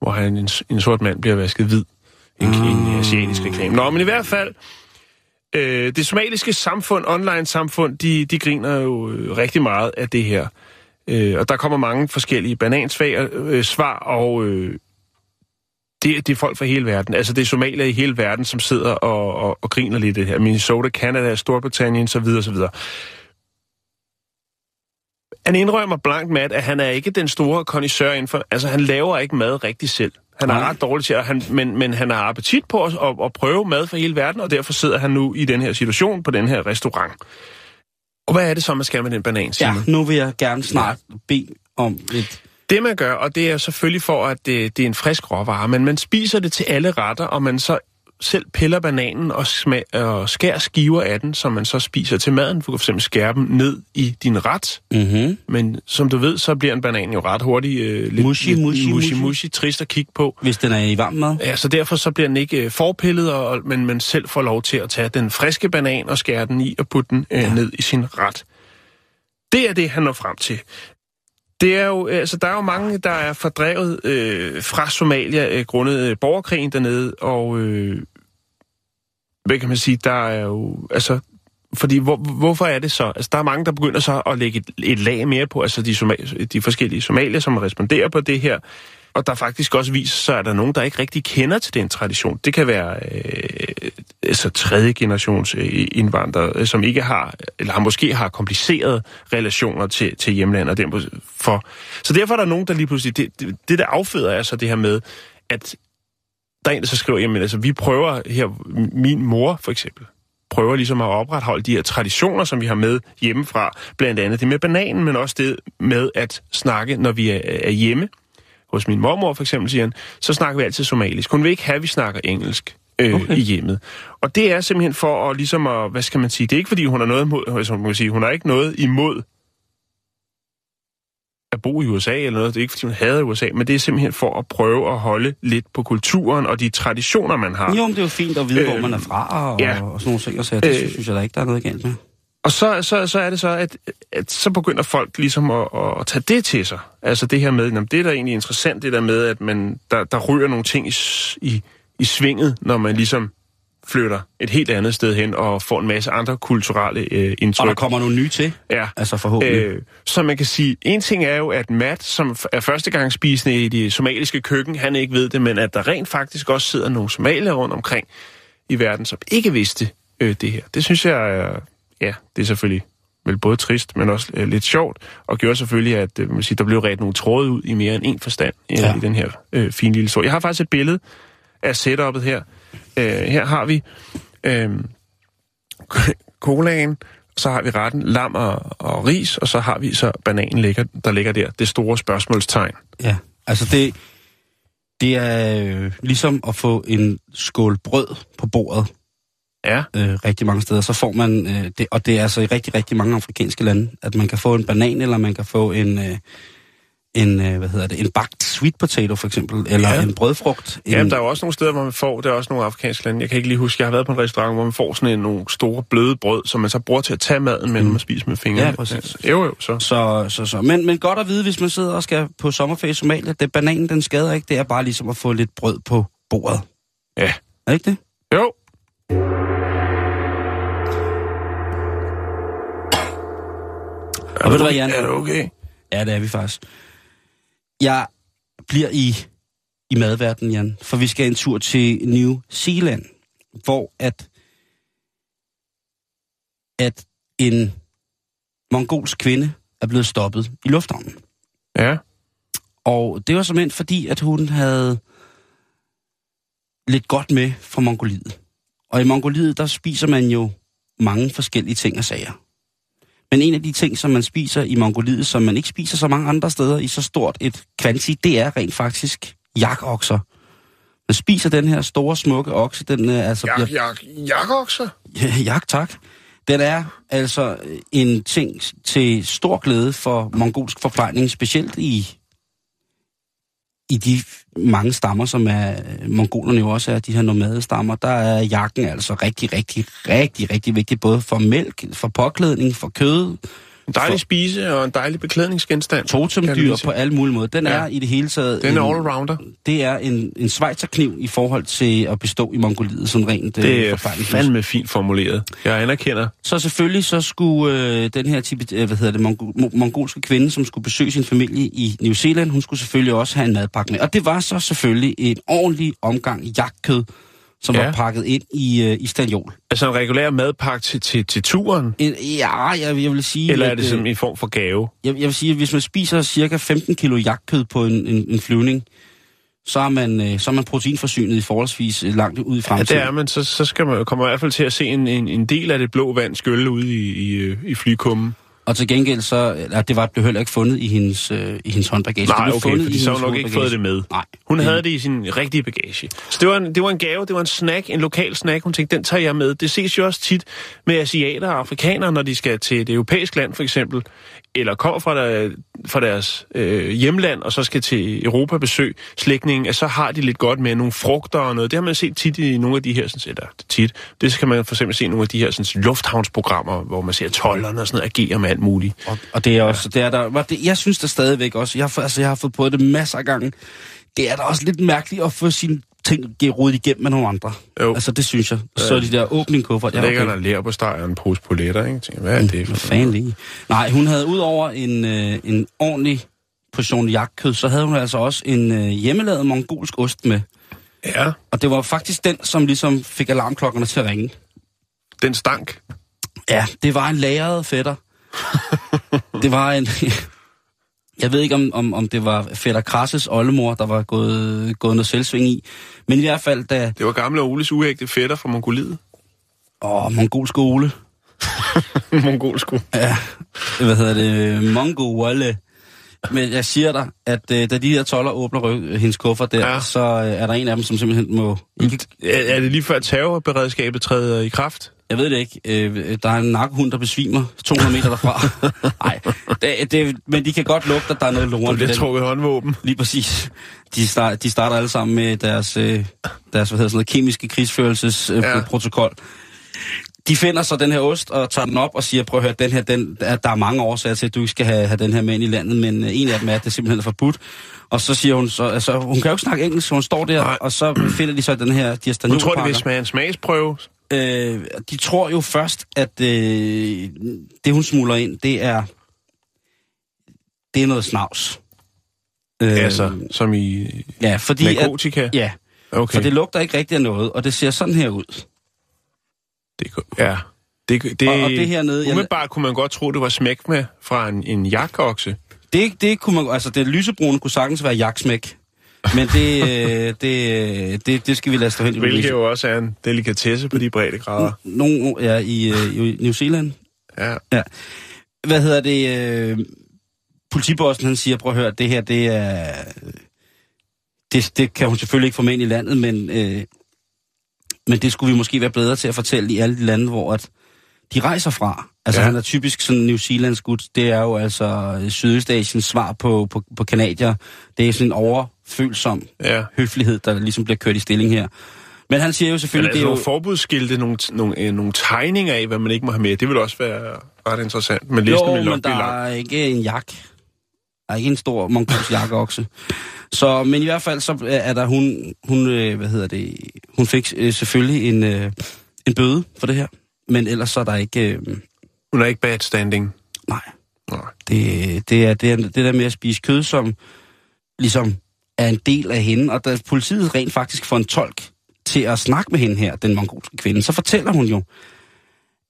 A: hvor han, en, en sort mand bliver vasket hvid. En, ah. en asiatisk reklame. Nå, men i hvert fald, øh, det somaliske samfund, online-samfund, de, de griner jo øh, rigtig meget af det her. Øh, og der kommer mange forskellige banansvar, øh, svar, og øh, det, det er folk fra hele verden. Altså, det er somalier i hele verden, som sidder og, og, og griner lidt det her. Minnesota, Canada, Storbritannien, så videre, så videre. Han indrømmer blankt med, at han er ikke den store kondisør inden for... Altså, han laver ikke mad rigtig selv. Han er
B: Nej.
A: ret dårlig til at... Han, men, men han har appetit på at, at, at prøve mad for hele verden, og derfor sidder han nu i den her situation på den her restaurant. Og hvad er det så, man skal med den banan,
B: Ja,
A: Simon?
B: nu vil jeg gerne snart bede om et...
A: Det man gør, og det er selvfølgelig for, at det, det er en frisk råvare, men man spiser det til alle retter, og man så selv piller bananen og, smag, og skærer skiver af den, som man så spiser til maden. Du kan fx skære dem ned i din ret,
B: Mm-hmm.
A: men som du ved, så bliver en banan jo ret hurtigt øh, lidt,
B: Mushy,
A: lidt
B: mushy,
A: mushy,
B: mushy.
A: trist at kigge på.
B: Hvis den er i varm mad.
A: Ja, så derfor så bliver den ikke øh, forpillet, og, men man selv får lov til at tage den friske banan og skære den i og putte den øh, ja. ned i sin ret. Det er det, han når frem til. Det er jo, øh, altså, der er jo mange, der er fordrevet øh, fra Somalia øh, grundet øh, borgerkrigen dernede, og øh, hvad kan man sige, der er jo, altså, fordi hvor, hvorfor er det så? Altså, der er mange, der begynder så at lægge et, et lag mere på, altså de, Somal- de forskellige somalier, som responderer på det her, og der faktisk også viser sig, at der er nogen, der ikke rigtig kender til den tradition. Det kan være øh, altså tredje generations øh, indvandrere, øh, som ikke har, eller har måske har komplicerede relationer til, til hjemlandet. Og den, for. Så derfor er der nogen, der lige pludselig... Det, det, det der afføder er så det her med, at der er en, der så skriver, jamen altså, vi prøver her, min mor for eksempel, prøver ligesom at opretholde de her traditioner, som vi har med hjemmefra. Blandt andet det med bananen, men også det med at snakke, når vi er, er hjemme. Hos min mormor for eksempel, siger han, så snakker vi altid somalisk. Hun vil ikke have, at vi snakker engelsk øh,
B: Okay.
A: i hjemmet. Og det er simpelthen for at ligesom at, hvad skal man sige, det er ikke fordi hun har noget imod, altså, man kan sige, hun har ikke noget imod at bo i USA eller noget. Det er ikke fordi hun hader USA, men det er simpelthen for at prøve at holde lidt på kulturen og de traditioner, man har.
B: Jo, men det er jo fint at vide, øh, hvor
A: Øh,
B: man er fra og,
A: ja.
B: og sådan nogle ting. Og så det
A: Øh,
B: synes jeg da ikke, der er noget galt med.
A: Og så, så, så er det så, at, at så begynder folk ligesom at, at tage det til sig. Altså det her med, jamen, det er da egentlig interessant, det der med, at man, der, der ryger nogle ting i, i, i svinget, når man ligesom flytter et helt andet sted hen og får en masse andre kulturelle øh,
B: Og
A: indtryk.
B: der kommer nogle nye til,
A: Ja.
B: altså forhåbentlig.
A: Øh, så man kan sige, en ting er jo, at Matt, som er førstegangsspisende i det somaliske køkken, han ikke ved det, men at der rent faktisk også sidder nogle somalier rundt omkring i verden, som ikke vidste øh, det her. Det synes jeg er, ja, det er selvfølgelig vel både trist, men også øh, lidt sjovt, og gjorde selvfølgelig, at øh, man siger, der blev ret nogle tråde ud i mere end en forstand øh,
B: Ja.
A: i den her øh, fine lille så. Jeg har faktisk et billede af setup'et her. Øh, her har vi øh, colaen, så har vi retten lam og, og ris, og så har vi så bananen, ligger, der ligger der. Det store spørgsmålstegn.
B: Ja, altså det, det er øh, ligesom at få en skål brød på bordet
A: Ja,
B: øh, rigtig mange steder. Så får man, øh, det, og det er altså i rigtig, rigtig mange afrikanske lande, at man kan få en banan, eller man kan få en, øh, en øh, hvad hedder det, en bagt sweet potato for eksempel, eller
A: Ja.
B: en brødfrugt. En,
A: Jamen, der er jo også nogle steder, hvor man får, der er også nogle afrikanske lande, jeg kan ikke lige huske, jeg har været på en restaurant, hvor man får sådan en, nogle store bløde brød, som man så bruger til at tage maden, men mm. man spiser med fingrene.
B: Ja, præcis.
A: Jo, jo, så.
B: Så, så, så. Men, men godt at vide, hvis man sidder og skal på sommerferie i Somalia, det bananen, den skader ikke. Det er bare ligesom at få lidt brød på bordet.
A: Ja.
B: Er ikke det?
A: Jo.
B: Og ved du hvad, Jan?
A: Er det okay?
B: Ja, det er vi faktisk. Jeg bliver i, i madverdenen, Jan, for vi skal en tur til New Zealand, hvor at, at en mongolsk kvinde er blevet stoppet i lufthavnen.
A: Ja.
B: Og det var simpelthen fordi, at hun havde lidt godt med fra Mongoliet. Og i Mongoliet, der spiser man jo mange forskellige ting og sager. Men en af de ting, som man spiser i Mongoliet, som man ikke spiser så mange andre steder i så stort et kvanti, det er rent faktisk jakokser. Man spiser den her store, smukke okse, den øh, altså
A: Jak,
B: bliver
A: jak, jakokser?
B: Ja, jak, tak. Den er altså en ting til stor glæde for mongolsk forplejning, specielt i, i de mange stammer, som er øh, mongolerne jo også er, de her nomadestammer. Der er jakken altså rigtig, rigtig, rigtig, rigtig vigtig, både for mælk, for påklædning, for kød,
A: en dejlig
B: For-
A: spise og en dejlig beklædningsgenstand.
B: Totemdyr på alle mulige måder. Den
A: Ja.
B: er i det hele taget...
A: Den er
B: en-
A: allrounder.
B: Det er en, en svejserkniv i forhold til at bestå i Mongoliet, sådan rent
A: Det
B: øh,
A: er
B: forplejningsmæssigt.
A: fandme fint formuleret. Jeg anerkender.
B: Så selvfølgelig så skulle øh, den her Tibet, øh, hvad hedder det, mongo, mo- mongolske kvinde, som skulle besøge sin familie i New Zealand, hun skulle selvfølgelig også have en madpakke med. Og det var så selvfølgelig en ordentlig omgang jagtkød, som ja.
A: Ja.
B: var pakket ind i, øh, i stanjol.
A: Altså en regulær madpakke til, til, til turen?
B: En, ja, jeg, jeg vil sige...
A: Eller er det
B: øh,
A: som en form for gave?
B: jeg, jeg vil sige, at hvis man spiser cirka 15 kilo jagtkød på en, en, en flyvning, så er, man, øh, så er man proteinforsynet i forholdsvis øh, langt ud i
A: Ja,
B: fremtiden.
A: det er man. Så, så skal man, kommer man i hvert fald til at se en, en, en del af det blå vand skylle ud i, i, øh, i flykummen.
B: Og til gengæld så, eller det var, blev heller ikke fundet i hendes, øh, i hendes håndbagage.
A: Nej,
B: det
A: okay,
B: fundet
A: fordi så hun nok ikke fået det med.
B: Nej.
A: Hun
B: det-
A: havde det i sin rigtige bagage. Så det var, en, det var en gave, det var en snack, en lokal snack. Hun tænkte, den tager jeg med. Det ses jo også tit med asiater og afrikanere, når de skal til et europæisk land for eksempel, eller kommer fra, der, fra deres øh, hjemland, og så skal til Europa besøg slægtningen, at så har de lidt godt med nogle frugter og noget. Det har man set tit i nogle af de her, sådan, eller tit, det kan man for eksempel se i nogle af de her sådan, lufthavnsprogrammer, hvor man ser tollerne og sådan noget agere med alt muligt.
B: Og, og det er også, det er der, var det, jeg synes der stadigvæk også, jeg altså, jeg har fået på det masser af gange, det er da også lidt mærkeligt at få sine ting rodet igennem med nogle andre.
A: Jo.
B: Altså det synes jeg. Så de der åbning kuffert, ja,
A: ligger
B: okay.
A: der lær på steg og en pose poletter, ikke? Jeg Tænker, hvad er det
B: Hvad
A: for
B: fanden lige? Nej, hun havde ud over en, øh, en ordentlig portion jagtkød, så havde hun altså også en øh, hjemmelavet mongolsk ost med.
A: Ja,
B: Og det var faktisk den, som ligesom fik alarmklokkerne til at ringe.
A: den stank.
B: Ja, det var en lagret fætter. Det var en... Jeg ved ikke, om, om, om det var fætter Krasses oldemor, der var gået, gået noget selvsving i. Men i hvert fald, da...
A: Det var gamle Oles uægte fætter fra Mongoliet.
B: Åh, mongolsk Ole.
A: Mongolsko.
B: Ja, hvad hedder det? Mongo Walle. Men jeg siger dig, at øh, da de her toller åbner ryg, hendes kuffert der,
A: Ja.
B: så øh, er der en af dem, som simpelthen må... Ikke,
A: Er, er det lige før terrorberedskabet træder i kraft?
B: Jeg ved det ikke. Øh, der er en narkohund, der besvimer 200 meter derfra. Nej, det, det, men de kan godt lugte, at der er noget lort i
A: bliver trukket håndvåben.
B: Lige præcis. De, start, de starter alle sammen med deres, øh, deres hvad hedder sådan noget, kemiske krigsførelsesprotokol.
A: Ja.
B: Øh, protokol. de finder så den her ost og tager den op og siger, prøv at høre, den her, den, der, er mange årsager til, at du ikke skal have, have den her med ind i landet, men øh, en af dem er, at det simpelthen er forbudt. Og så siger hun, så, altså, hun kan jo ikke snakke engelsk, så hun står der,
A: Nej.
B: Og så finder de så den her diastanolpakke.
A: tror de, vil smage en smagsprøve.
B: Øh, de tror jo først, at øh, det, hun smuler ind, det er, det er noget snavs. Øh,
A: Altså, som i
B: ja, fordi at,
A: narkotika.
B: ja,
A: Okay.
B: for det lugter ikke rigtig af noget, og det ser sådan her ud.
A: det, ja. Det, det,
B: Og- og det hernede, jeg-
A: Umiddelbart kunne man godt tro, det var smæk med fra en, en jakokse.
B: Det, det kunne man, altså det lysebrune kunne sagtens være jaksmæk. Men det, øh, det, det, det skal vi lade stå hen
A: Hvilket jo også er en delikatesse på de brede grader.
B: Nogle ja, i, øh, i New Zealand.
A: Ja.
B: Hvad hedder det? Øh, politibossen han siger, prøv at høre, det her, det er... Det, det kan hun selvfølgelig ikke få med ind i landet, men, øh, men det skulle vi måske være bedre til at fortælle i alle de lande, hvor at de rejser fra. Altså
A: Ja.
B: ja. han er typisk sådan New Zealands gut. Det er jo altså Sydøstasiens svar på, på, på kanadier. Det er sådan en overfølsom
A: ja.
B: høflighed, der ligesom bliver kørt i stilling her. Men han siger jo
A: Men
B: selvfølgelig,
A: altså
B: det er
A: nogle
B: jo...
A: forbudsskilte, nogle, nogle, øh, nogle tegninger af, hvad man ikke må have med, det vil også være ret interessant. Men
B: Jo, men der
A: lang.
B: er ikke en jak. Der er ikke en stor mongolsk jakkeokse. Så, men i hvert fald så er der hun, hun øh, hvad hedder det, hun fik øh, selvfølgelig en, øh, en bøde for det her. Men ellers så er der ikke, øh,
A: Hun er ikke bad standing.
B: nej,
A: Nej.
B: det, det, er, det er det der med at spise kød, som ligesom er en del af hende. Og da politiet rent faktisk får en tolk til at snakke med hende her, den mongolske kvinde, så fortæller hun jo,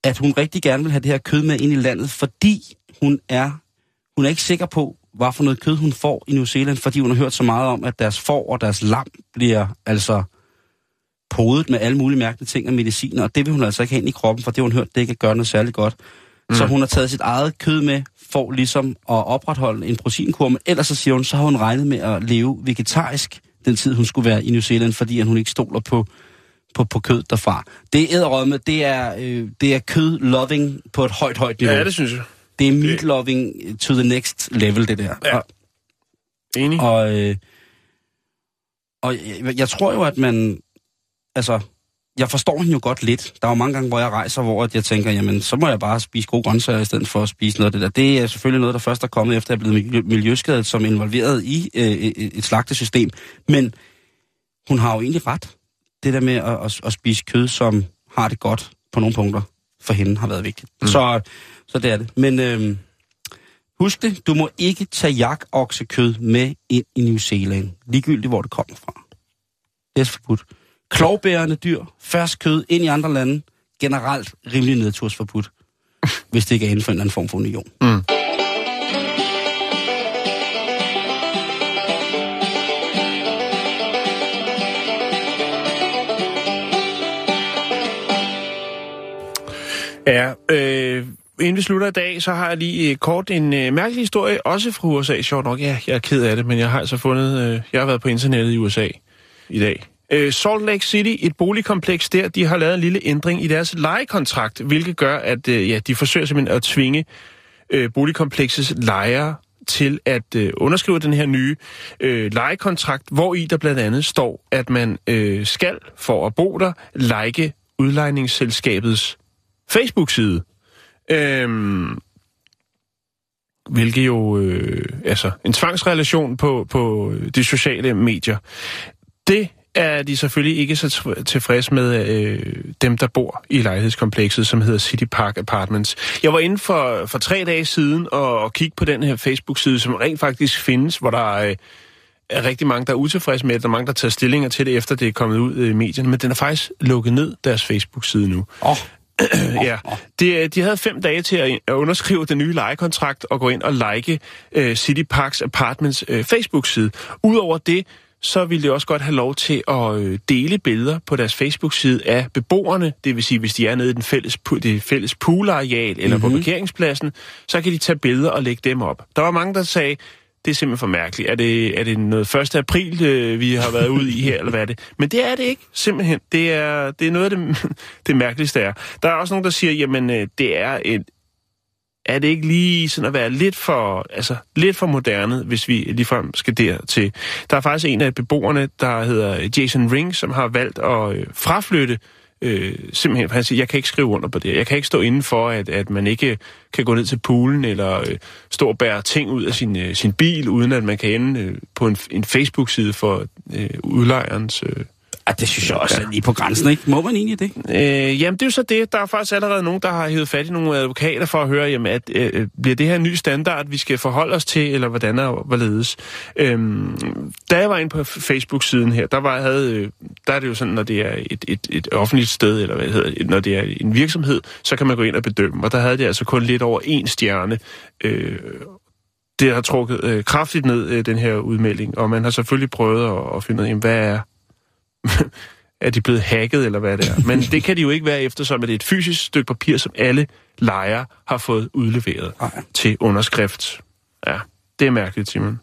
B: at hun rigtig gerne vil have det her kød med ind i landet, fordi hun er, hun er ikke sikker på, hvad for noget kød hun får i New Zealand, fordi hun har hørt så meget om, at deres får og deres lam bliver altså podet med alle mulige mærkelige ting og mediciner, og det vil hun altså ikke have ind i kroppen, for det har hun hørt, det ikke gør noget særligt godt. Mm. Så hun har taget sit eget kød med, for ligesom at opretholde en proteinkur, men ellers så siger hun, så har hun regnet med at leve vegetarisk den tid, hun skulle være i New Zealand, fordi at hun ikke stoler på, på, på kød derfra. Det er æderrømme, det er, øh, det er kød-loving på et højt, højt niveau.
A: Ja, det synes jeg.
B: Det er meat-loving to the next level, det der.
A: Ja.
B: Og,
A: Enig.
B: og, øh, og jeg, jeg tror jo, at man... Altså, jeg forstår hende jo godt lidt. Der er jo mange gange, hvor jeg rejser, hvor at jeg tænker, jamen, så må jeg bare spise gode grøntsager, i stedet for at spise noget af det der. Det er selvfølgelig noget, der først er kommet, efter jeg er blevet miljø- miljøskadet, som er involveret i øh, et et slagtesystem. Men hun har jo egentlig ret. Det der med at, at, at spise kød, som har det godt på nogle punkter, for hende har været vigtigt. Mm. Så, så det er det. Men øh, husk det, du må ikke tage jakoksekød med ind i New Zealand, ligegyldigt hvor det kommer fra. Det er forbudt. Klovbærende dyr, fersk kød ind i andre lande, generelt rimelig nedtursforbudt, hvis det ikke er inden for en eller anden form for union.
A: Mm. Ja, øh, inden vi slutter i dag, så har jeg lige øh, kort en øh, mærkelig historie, også fra USA. Sjovt nok, ja, jeg er ked af det, men jeg har altså fundet... Øh, jeg har været på internettet i USA i dag. Øh, Salt Lake City, et boligkompleks der, de har lavet en lille ændring i deres lejekontrakt, hvilket gør, at øh, ja, de forsøger simpelthen at tvinge øh, boligkompleksets lejere til at øh, underskrive den her nye øh, lejekontrakt, hvor i der blandt andet står, at man øh, skal for at bo der like udlejningsselskabets Facebook-side. Øhm, hvilket jo, øh, altså, en tvangsrelation på, på de sociale medier. Det er de selvfølgelig ikke så tilfredse med øh, dem, der bor i lejlighedskomplekset, som hedder City Park Apartments. Jeg var inde for, for tre dage siden og, og kigge på den her Facebook-side, som rent faktisk findes, hvor der øh, er rigtig mange, der er utilfredse med det. Der er mange, der tager stillinger til det, efter det er kommet ud i medierne. Men den er faktisk lukket ned, deres Facebook-side nu.
B: Åh,
A: ja, de, de havde fem dage til at at underskrive den nye lejekontrakt og gå ind og like uh, City Parks Apartments uh, Facebook-side. Udover det, så ville de også godt have lov til at øh, dele billeder på deres Facebook-side af beboerne. Det vil sige, hvis de er nede i den fælles, det fælles poolareal eller mm-hmm. på parkeringspladsen, så kan de tage billeder og lægge dem op. Der var mange, der sagde, det er simpelthen for mærkeligt. Er det, er det noget 1. april, øh, vi har været ude i her, eller hvad er det? Men det er det ikke, simpelthen. Det er, det er noget af det, det mærkeligste er. Der er også nogen, der siger, jamen, øh, det er et, er det ikke lige sådan at være lidt for, altså, lidt for moderne, hvis vi ligefrem skal dertil. Der er faktisk en af beboerne, der hedder Jason Ring, som har valgt at øh, fraflytte øh, simpelthen, for han siger, jeg kan ikke skrive under på det. Jeg kan ikke stå inden for, at, at man ikke kan gå ned til poolen, eller øh, stå og bære ting ud af sin, øh, sin bil, uden at man kan ende øh, på en, en Facebook-side for øh, udlejerens... Øh,
B: ja, det synes jeg også er lige på grænsen, ikke? Må man egentlig det?
A: Øh, jamen, det er jo så det. Der er faktisk allerede nogen, der har hævet fat i nogle advokater for at høre, jamen, at øh, bliver det her en ny standard, vi skal forholde os til, eller hvordan er hvorledes. Øhm, da jeg var inde på Facebook-siden her, der, var, havde, øh, der er det jo sådan, når det er et, et, et offentligt sted, eller hvad det hedder, når det er en virksomhed, så kan man gå ind og bedømme. Og der havde det altså kun lidt over en stjerne. Øh, det har trukket øh, kraftigt ned, øh, den her udmelding, og man har selvfølgelig prøvet at, at finde ud af, hvad er er de blevet hacket, eller hvad det er. Men det kan de jo ikke være, eftersom at det er et fysisk stykke papir, som alle lejere har fået udleveret
B: Nej.
A: til underskrift. Ja, det er mærkeligt, Simon.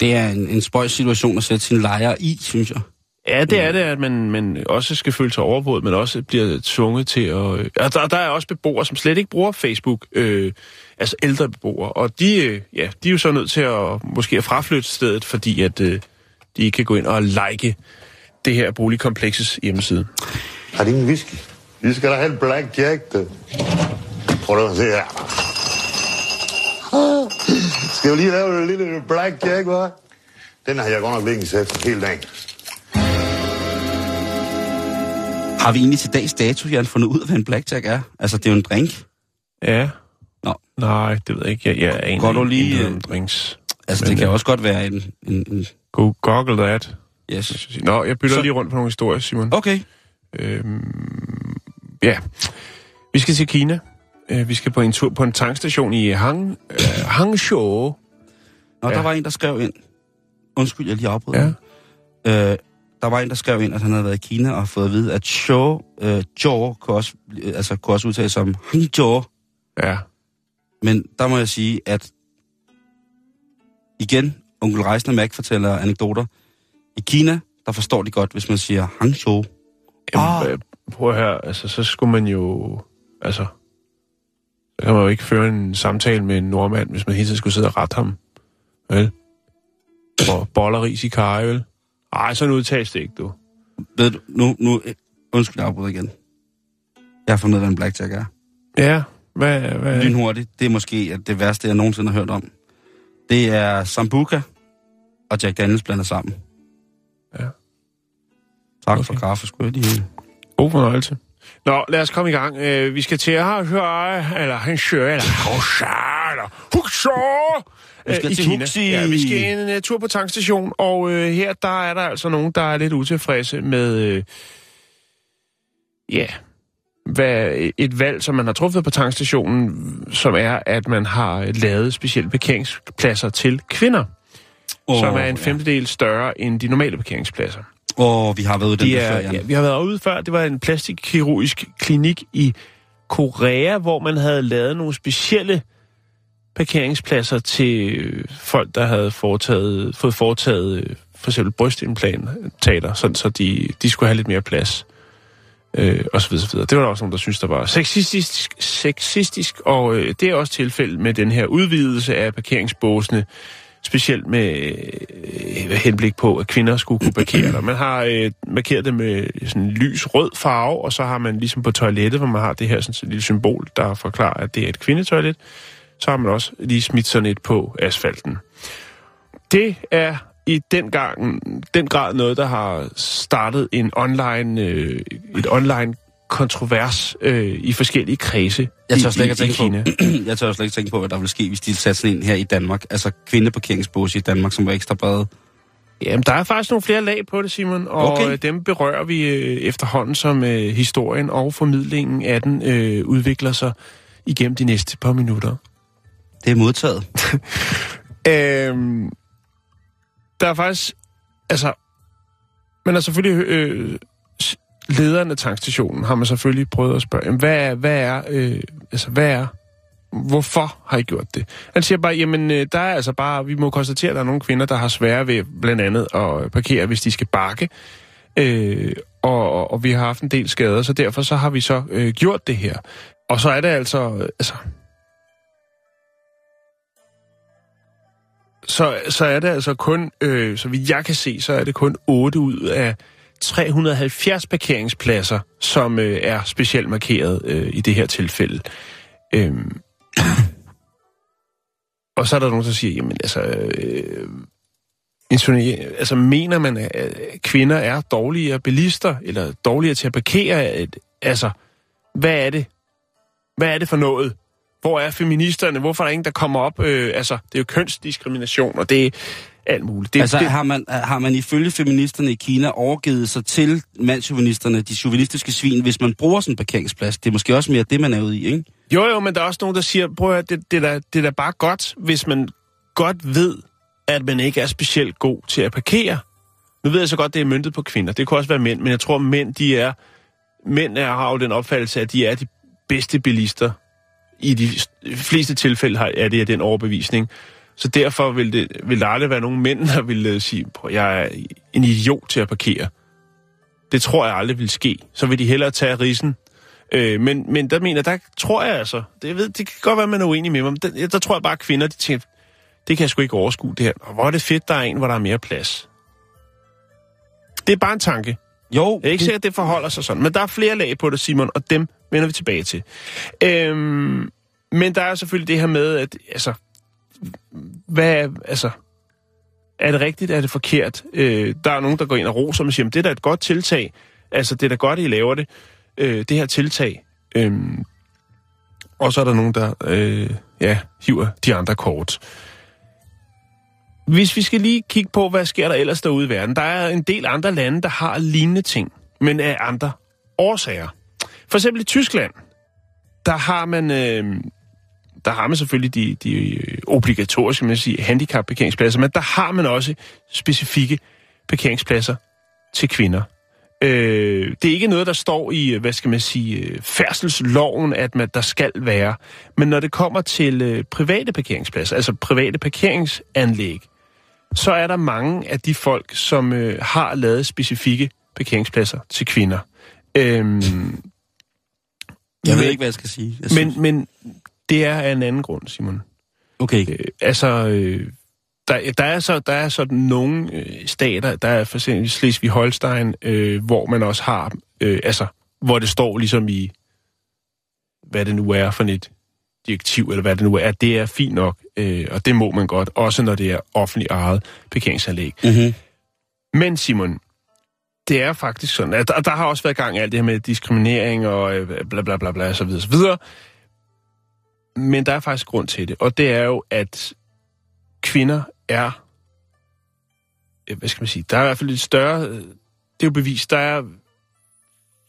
B: Det er en, en spøjs situation at sætte sine lejere i, synes jeg.
A: Ja, det er det, at man, man også skal føle sig overvåget, men også bliver tvunget til at... Øh, og der, der er også beboere, som slet ikke bruger Facebook, øh, altså ældre beboere, og de, øh, ja, de er jo så nødt til at måske at fraflytte stedet, fordi at øh, de ikke kan gå ind og like det her boligkomplekses hjemmeside.
D: Har de ingen whisky? Vi skal da have en Black Jack, du. Prøv at se her. Skal vi lige lave en lille Black Jack, hva'? Den har jeg godt nok liggende sat hele dagen.
B: Har vi egentlig til dags dato, Jan, fundet ud af, hvad en blackjack er? Altså, det er jo en drink.
A: Ja.
B: Nå.
A: Nej, det ved jeg ikke. Jeg, jeg er
B: Går du lige,
A: intet
B: øh,
A: om drinks.
B: Altså,
A: Men,
B: det kan
A: øh,
B: også godt være en... en, en
A: Go google that.
B: Yes.
A: Nå, jeg bytter
B: Så-
A: lige rundt på nogle historier, Simon.
B: Okay.
A: Øhm, ja. Vi skal til Kina. Øh, Vi skal på en tur på en tankstation i Hang, øh, Hangzhou.
B: Nå, ja. Der var en, der skrev ind. Undskyld, jeg lige afbryder.
A: Ja.
B: Øh, der var en, der skrev ind, at han havde været i Kina og fået at vide, at Zhou, øh, Zhou kunne også, øh, altså, kunne også udtales som Hangzhou.
A: Ja.
B: Men der må jeg sige, at igen, onkel Rejsende Mac fortæller anekdoter. I Kina, der forstår de godt, hvis man siger Hangzhou.
A: Jamen,
B: ah.
A: prøv høre, altså, så skulle man jo... Altså, så kan man jo ikke føre en samtale med en nordmand, hvis man hele tiden skulle sidde og rette ham. Vel? Og boller ris i karry, vel? Ej, sådan udtales det ikke, du.
B: Ved du, nu, nu, undskyld, jeg afbryder igen. Jeg har fundet hvad en blackjack er.
A: Ja, hvad... hvad
B: Lynhurtigt. Det er måske at det værste, jeg nogensinde har hørt om. Det er Sambuca og Jack Daniels blandet sammen.
A: Ja.
B: Tak okay. for kaffe, skulle jeg lige...
A: God fornøjelse. Nå, lad os komme i gang. Øh, vi skal til at høre, eller han eller Hosha, eller Huxor,
B: Vi skal
A: i
B: til
A: Kina.
B: Huxi.
A: Ja, vi skal en uh, tur på tankstation, og øh, her der er der altså nogen, der er lidt utilfredse med, øh, ja, hvad, et valg, som man har truffet på tankstationen, som er, at man har lavet specielle parkeringspladser til kvinder, oh, som er en femtedel større end de normale parkeringspladser.
B: Oh, vi har været ude den
A: De
B: der
A: er,
B: før, Jan.
A: ja, vi har været ude før. Det var en plastikkirurgisk klinik i Korea, hvor man havde lavet nogle specielle parkeringspladser til folk, der havde foretaget, fået foretaget øh, for eksempel brystimplantater, sådan så de, de skulle have lidt mere plads. Øh, og så videre, så videre. Det var der også nogen, der synes, der var sexistisk, sexistisk og øh, det er også tilfældet med den her udvidelse af parkeringsbåsene, specielt med øh, henblik på, at kvinder skulle kunne parkere der. Man har øh, markeret det med sådan en lys rød farve, og så har man ligesom på toilettet, hvor man har det her sådan, et lille symbol, der forklarer, at det er et kvindetoilet, så har man også lige smidt sådan et på asfalten. Det er i den, gang, den grad noget, der har startet en online, øh, et online kontrovers øh, i forskellige kredse
B: Jeg tør
A: i,
B: slet ikke
A: i, i
B: tænke
A: Kina.
B: på, jeg tør slet ikke tænke på, hvad der vil ske, hvis de satte sådan en her i Danmark. Altså kvindeparkeringsbås i Danmark, som var ekstra brede.
A: Jamen, der er faktisk nogle flere lag på det, Simon, og
B: Okay.
A: okay. dem berører vi øh, efterhånden, som øh, historien og formidlingen af den øh, udvikler sig igennem de næste par minutter.
B: Det er modtaget.
A: Øhm, der er faktisk, altså, man har selvfølgelig, øh, lederen af tankstationen har man selvfølgelig prøvet at spørge, jamen, hvad er, hvad er, øh, altså, hvad er, hvorfor har I gjort det? Han siger bare, jamen, øh, der er altså bare, vi må konstatere, at der er nogle kvinder, der har svære ved blandt andet at parkere, hvis de skal bakke. Øh, og, og, vi har haft en del skader, så derfor så har vi så øh, gjort det her. Og så er det altså, øh, altså, så, så er det altså kun, øh, så vidt jeg kan se, så er det kun 8 ud af 370 parkeringspladser, som øh, er specielt markeret øh, i det her tilfælde. Øhm. Og så er der nogen, der siger, jamen altså, øh, insinuer- altså mener man, at kvinder er dårligere bilister, eller dårligere til at parkere? Et, altså, hvad er det? Hvad er det for noget? Hvor er feministerne? Hvorfor er der ingen, der kommer op? Øh, altså, det er jo kønsdiskrimination, og det er alt muligt. Det,
B: altså
A: det,
B: har man, har man ifølge feministerne i Kina overgivet sig til mandsjuvenisterne, de chauvinistiske svin, hvis man bruger sådan en parkeringsplads? Det er måske også mere det, man er ude i, ikke?
A: Jo, jo, men der er også nogen, der siger, prøv at høre, det, det, er da, det er da bare godt, hvis man godt ved, at man ikke er specielt god til at parkere. Nu ved jeg så godt, det er myndet på kvinder. Det kunne også være mænd, men jeg tror, mænd, de er, mænd er, har jo den opfattelse, at de er de bedste bilister. I de fleste tilfælde er det af den overbevisning. Så derfor vil, det, vil der aldrig være nogen mænd, der vil øh, sige, jeg er en idiot til at parkere. Det tror jeg aldrig vil ske. Så vil de hellere tage risen Øh, men, men der mener, der tror jeg altså, det, ved, det kan godt være, man er uenig med mig, men der, der tror jeg bare, at kvinder, de tænker, det kan jeg sgu ikke overskue det her. Og hvor er det fedt, der er en, hvor der er mere plads. Det er bare en tanke.
B: Jo,
A: Jeg er ikke sikker, at det forholder sig sådan. Men der er flere lag på det, Simon, og dem vender vi tilbage til. Øhm, men der er selvfølgelig det her med, at altså, hvad altså, er det rigtigt, er det forkert? Øh, der er nogen, der går ind og roser og siger, det er da et godt tiltag. Altså, det er da godt, I laver det. Øh, det her tiltag. Øh, og så er der nogen, der øh, ja, hiver de andre kort. Hvis vi skal lige kigge på, hvad sker der ellers derude i verden. Der er en del andre lande, der har lignende ting, men af andre årsager. For eksempel i Tyskland, der har man, øh, der har man selvfølgelig de, de øh, obligatoriske man sige, handicap-parkeringspladser, men der har man også specifikke parkeringspladser til kvinder. Øh, det er ikke noget, der står i, øh, hvad skal man sige, øh, færdselsloven, at man, der skal være. Men når det kommer til øh, private parkeringspladser, altså private parkeringsanlæg, så er der mange af de folk, som øh, har lavet specifikke parkeringspladser til kvinder. Øhm,
B: jeg ved ikke, hvad jeg skal sige. Jeg synes,
A: men, men det er af en anden grund, Simon.
B: okay,
A: Øh, altså, øh, der, der, er så, der er sådan nogle øh, stater, der er for eksempel Slesvig-Holstein, øh, hvor man også har, øh, altså, hvor det står ligesom i, hvad det nu er for et direktiv, eller hvad det nu er, det er fint nok, øh, og det må man godt, også når det er offentligt ejet parkeringsanlæg.
B: mm-hmm.
A: Men Simon, det er faktisk sådan, at der, der har også været gang i alt det her med diskriminering og øh, bla bla bla bla, så videre, så videre. Men der er faktisk grund til det, og det er jo, at kvinder er, hvad skal man sige, der er i hvert fald et større, øh, det er jo bevis, der er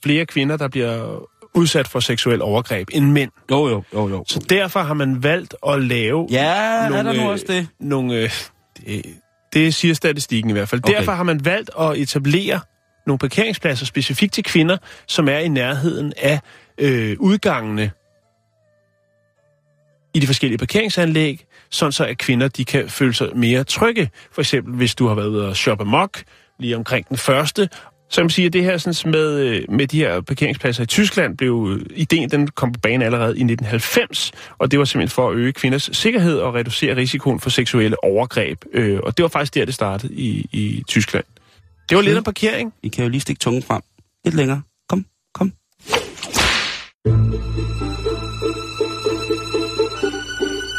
A: flere kvinder, der bliver udsat for seksuel overgreb end mænd.
B: Jo, jo, jo, jo.
A: Så derfor har man valgt at lave
B: Ja, er der nu
A: øh,
B: også det?
A: Nogle, øh, det, det siger statistikken i hvert fald. Okay. Derfor har man valgt at etablere nogle parkeringspladser specifikt til kvinder, som er i nærheden af øh, udgangene i de forskellige parkeringsanlæg, sådan så at kvinder de kan føle sig mere trygge. For eksempel hvis du har været ude og shoppe mok lige omkring den første, så man sige, at det her sådan, med, øh, med de her parkeringspladser i Tyskland, blev ideen den kom på banen allerede i 1990, og det var simpelthen for at øge kvinders sikkerhed og reducere risikoen for seksuelle overgreb. Øh, og det var faktisk der, det startede i, i Tyskland. Det var lidt om parkering.
B: I kan jo lige stikke tungen frem. Lidt længere. Kom, kom.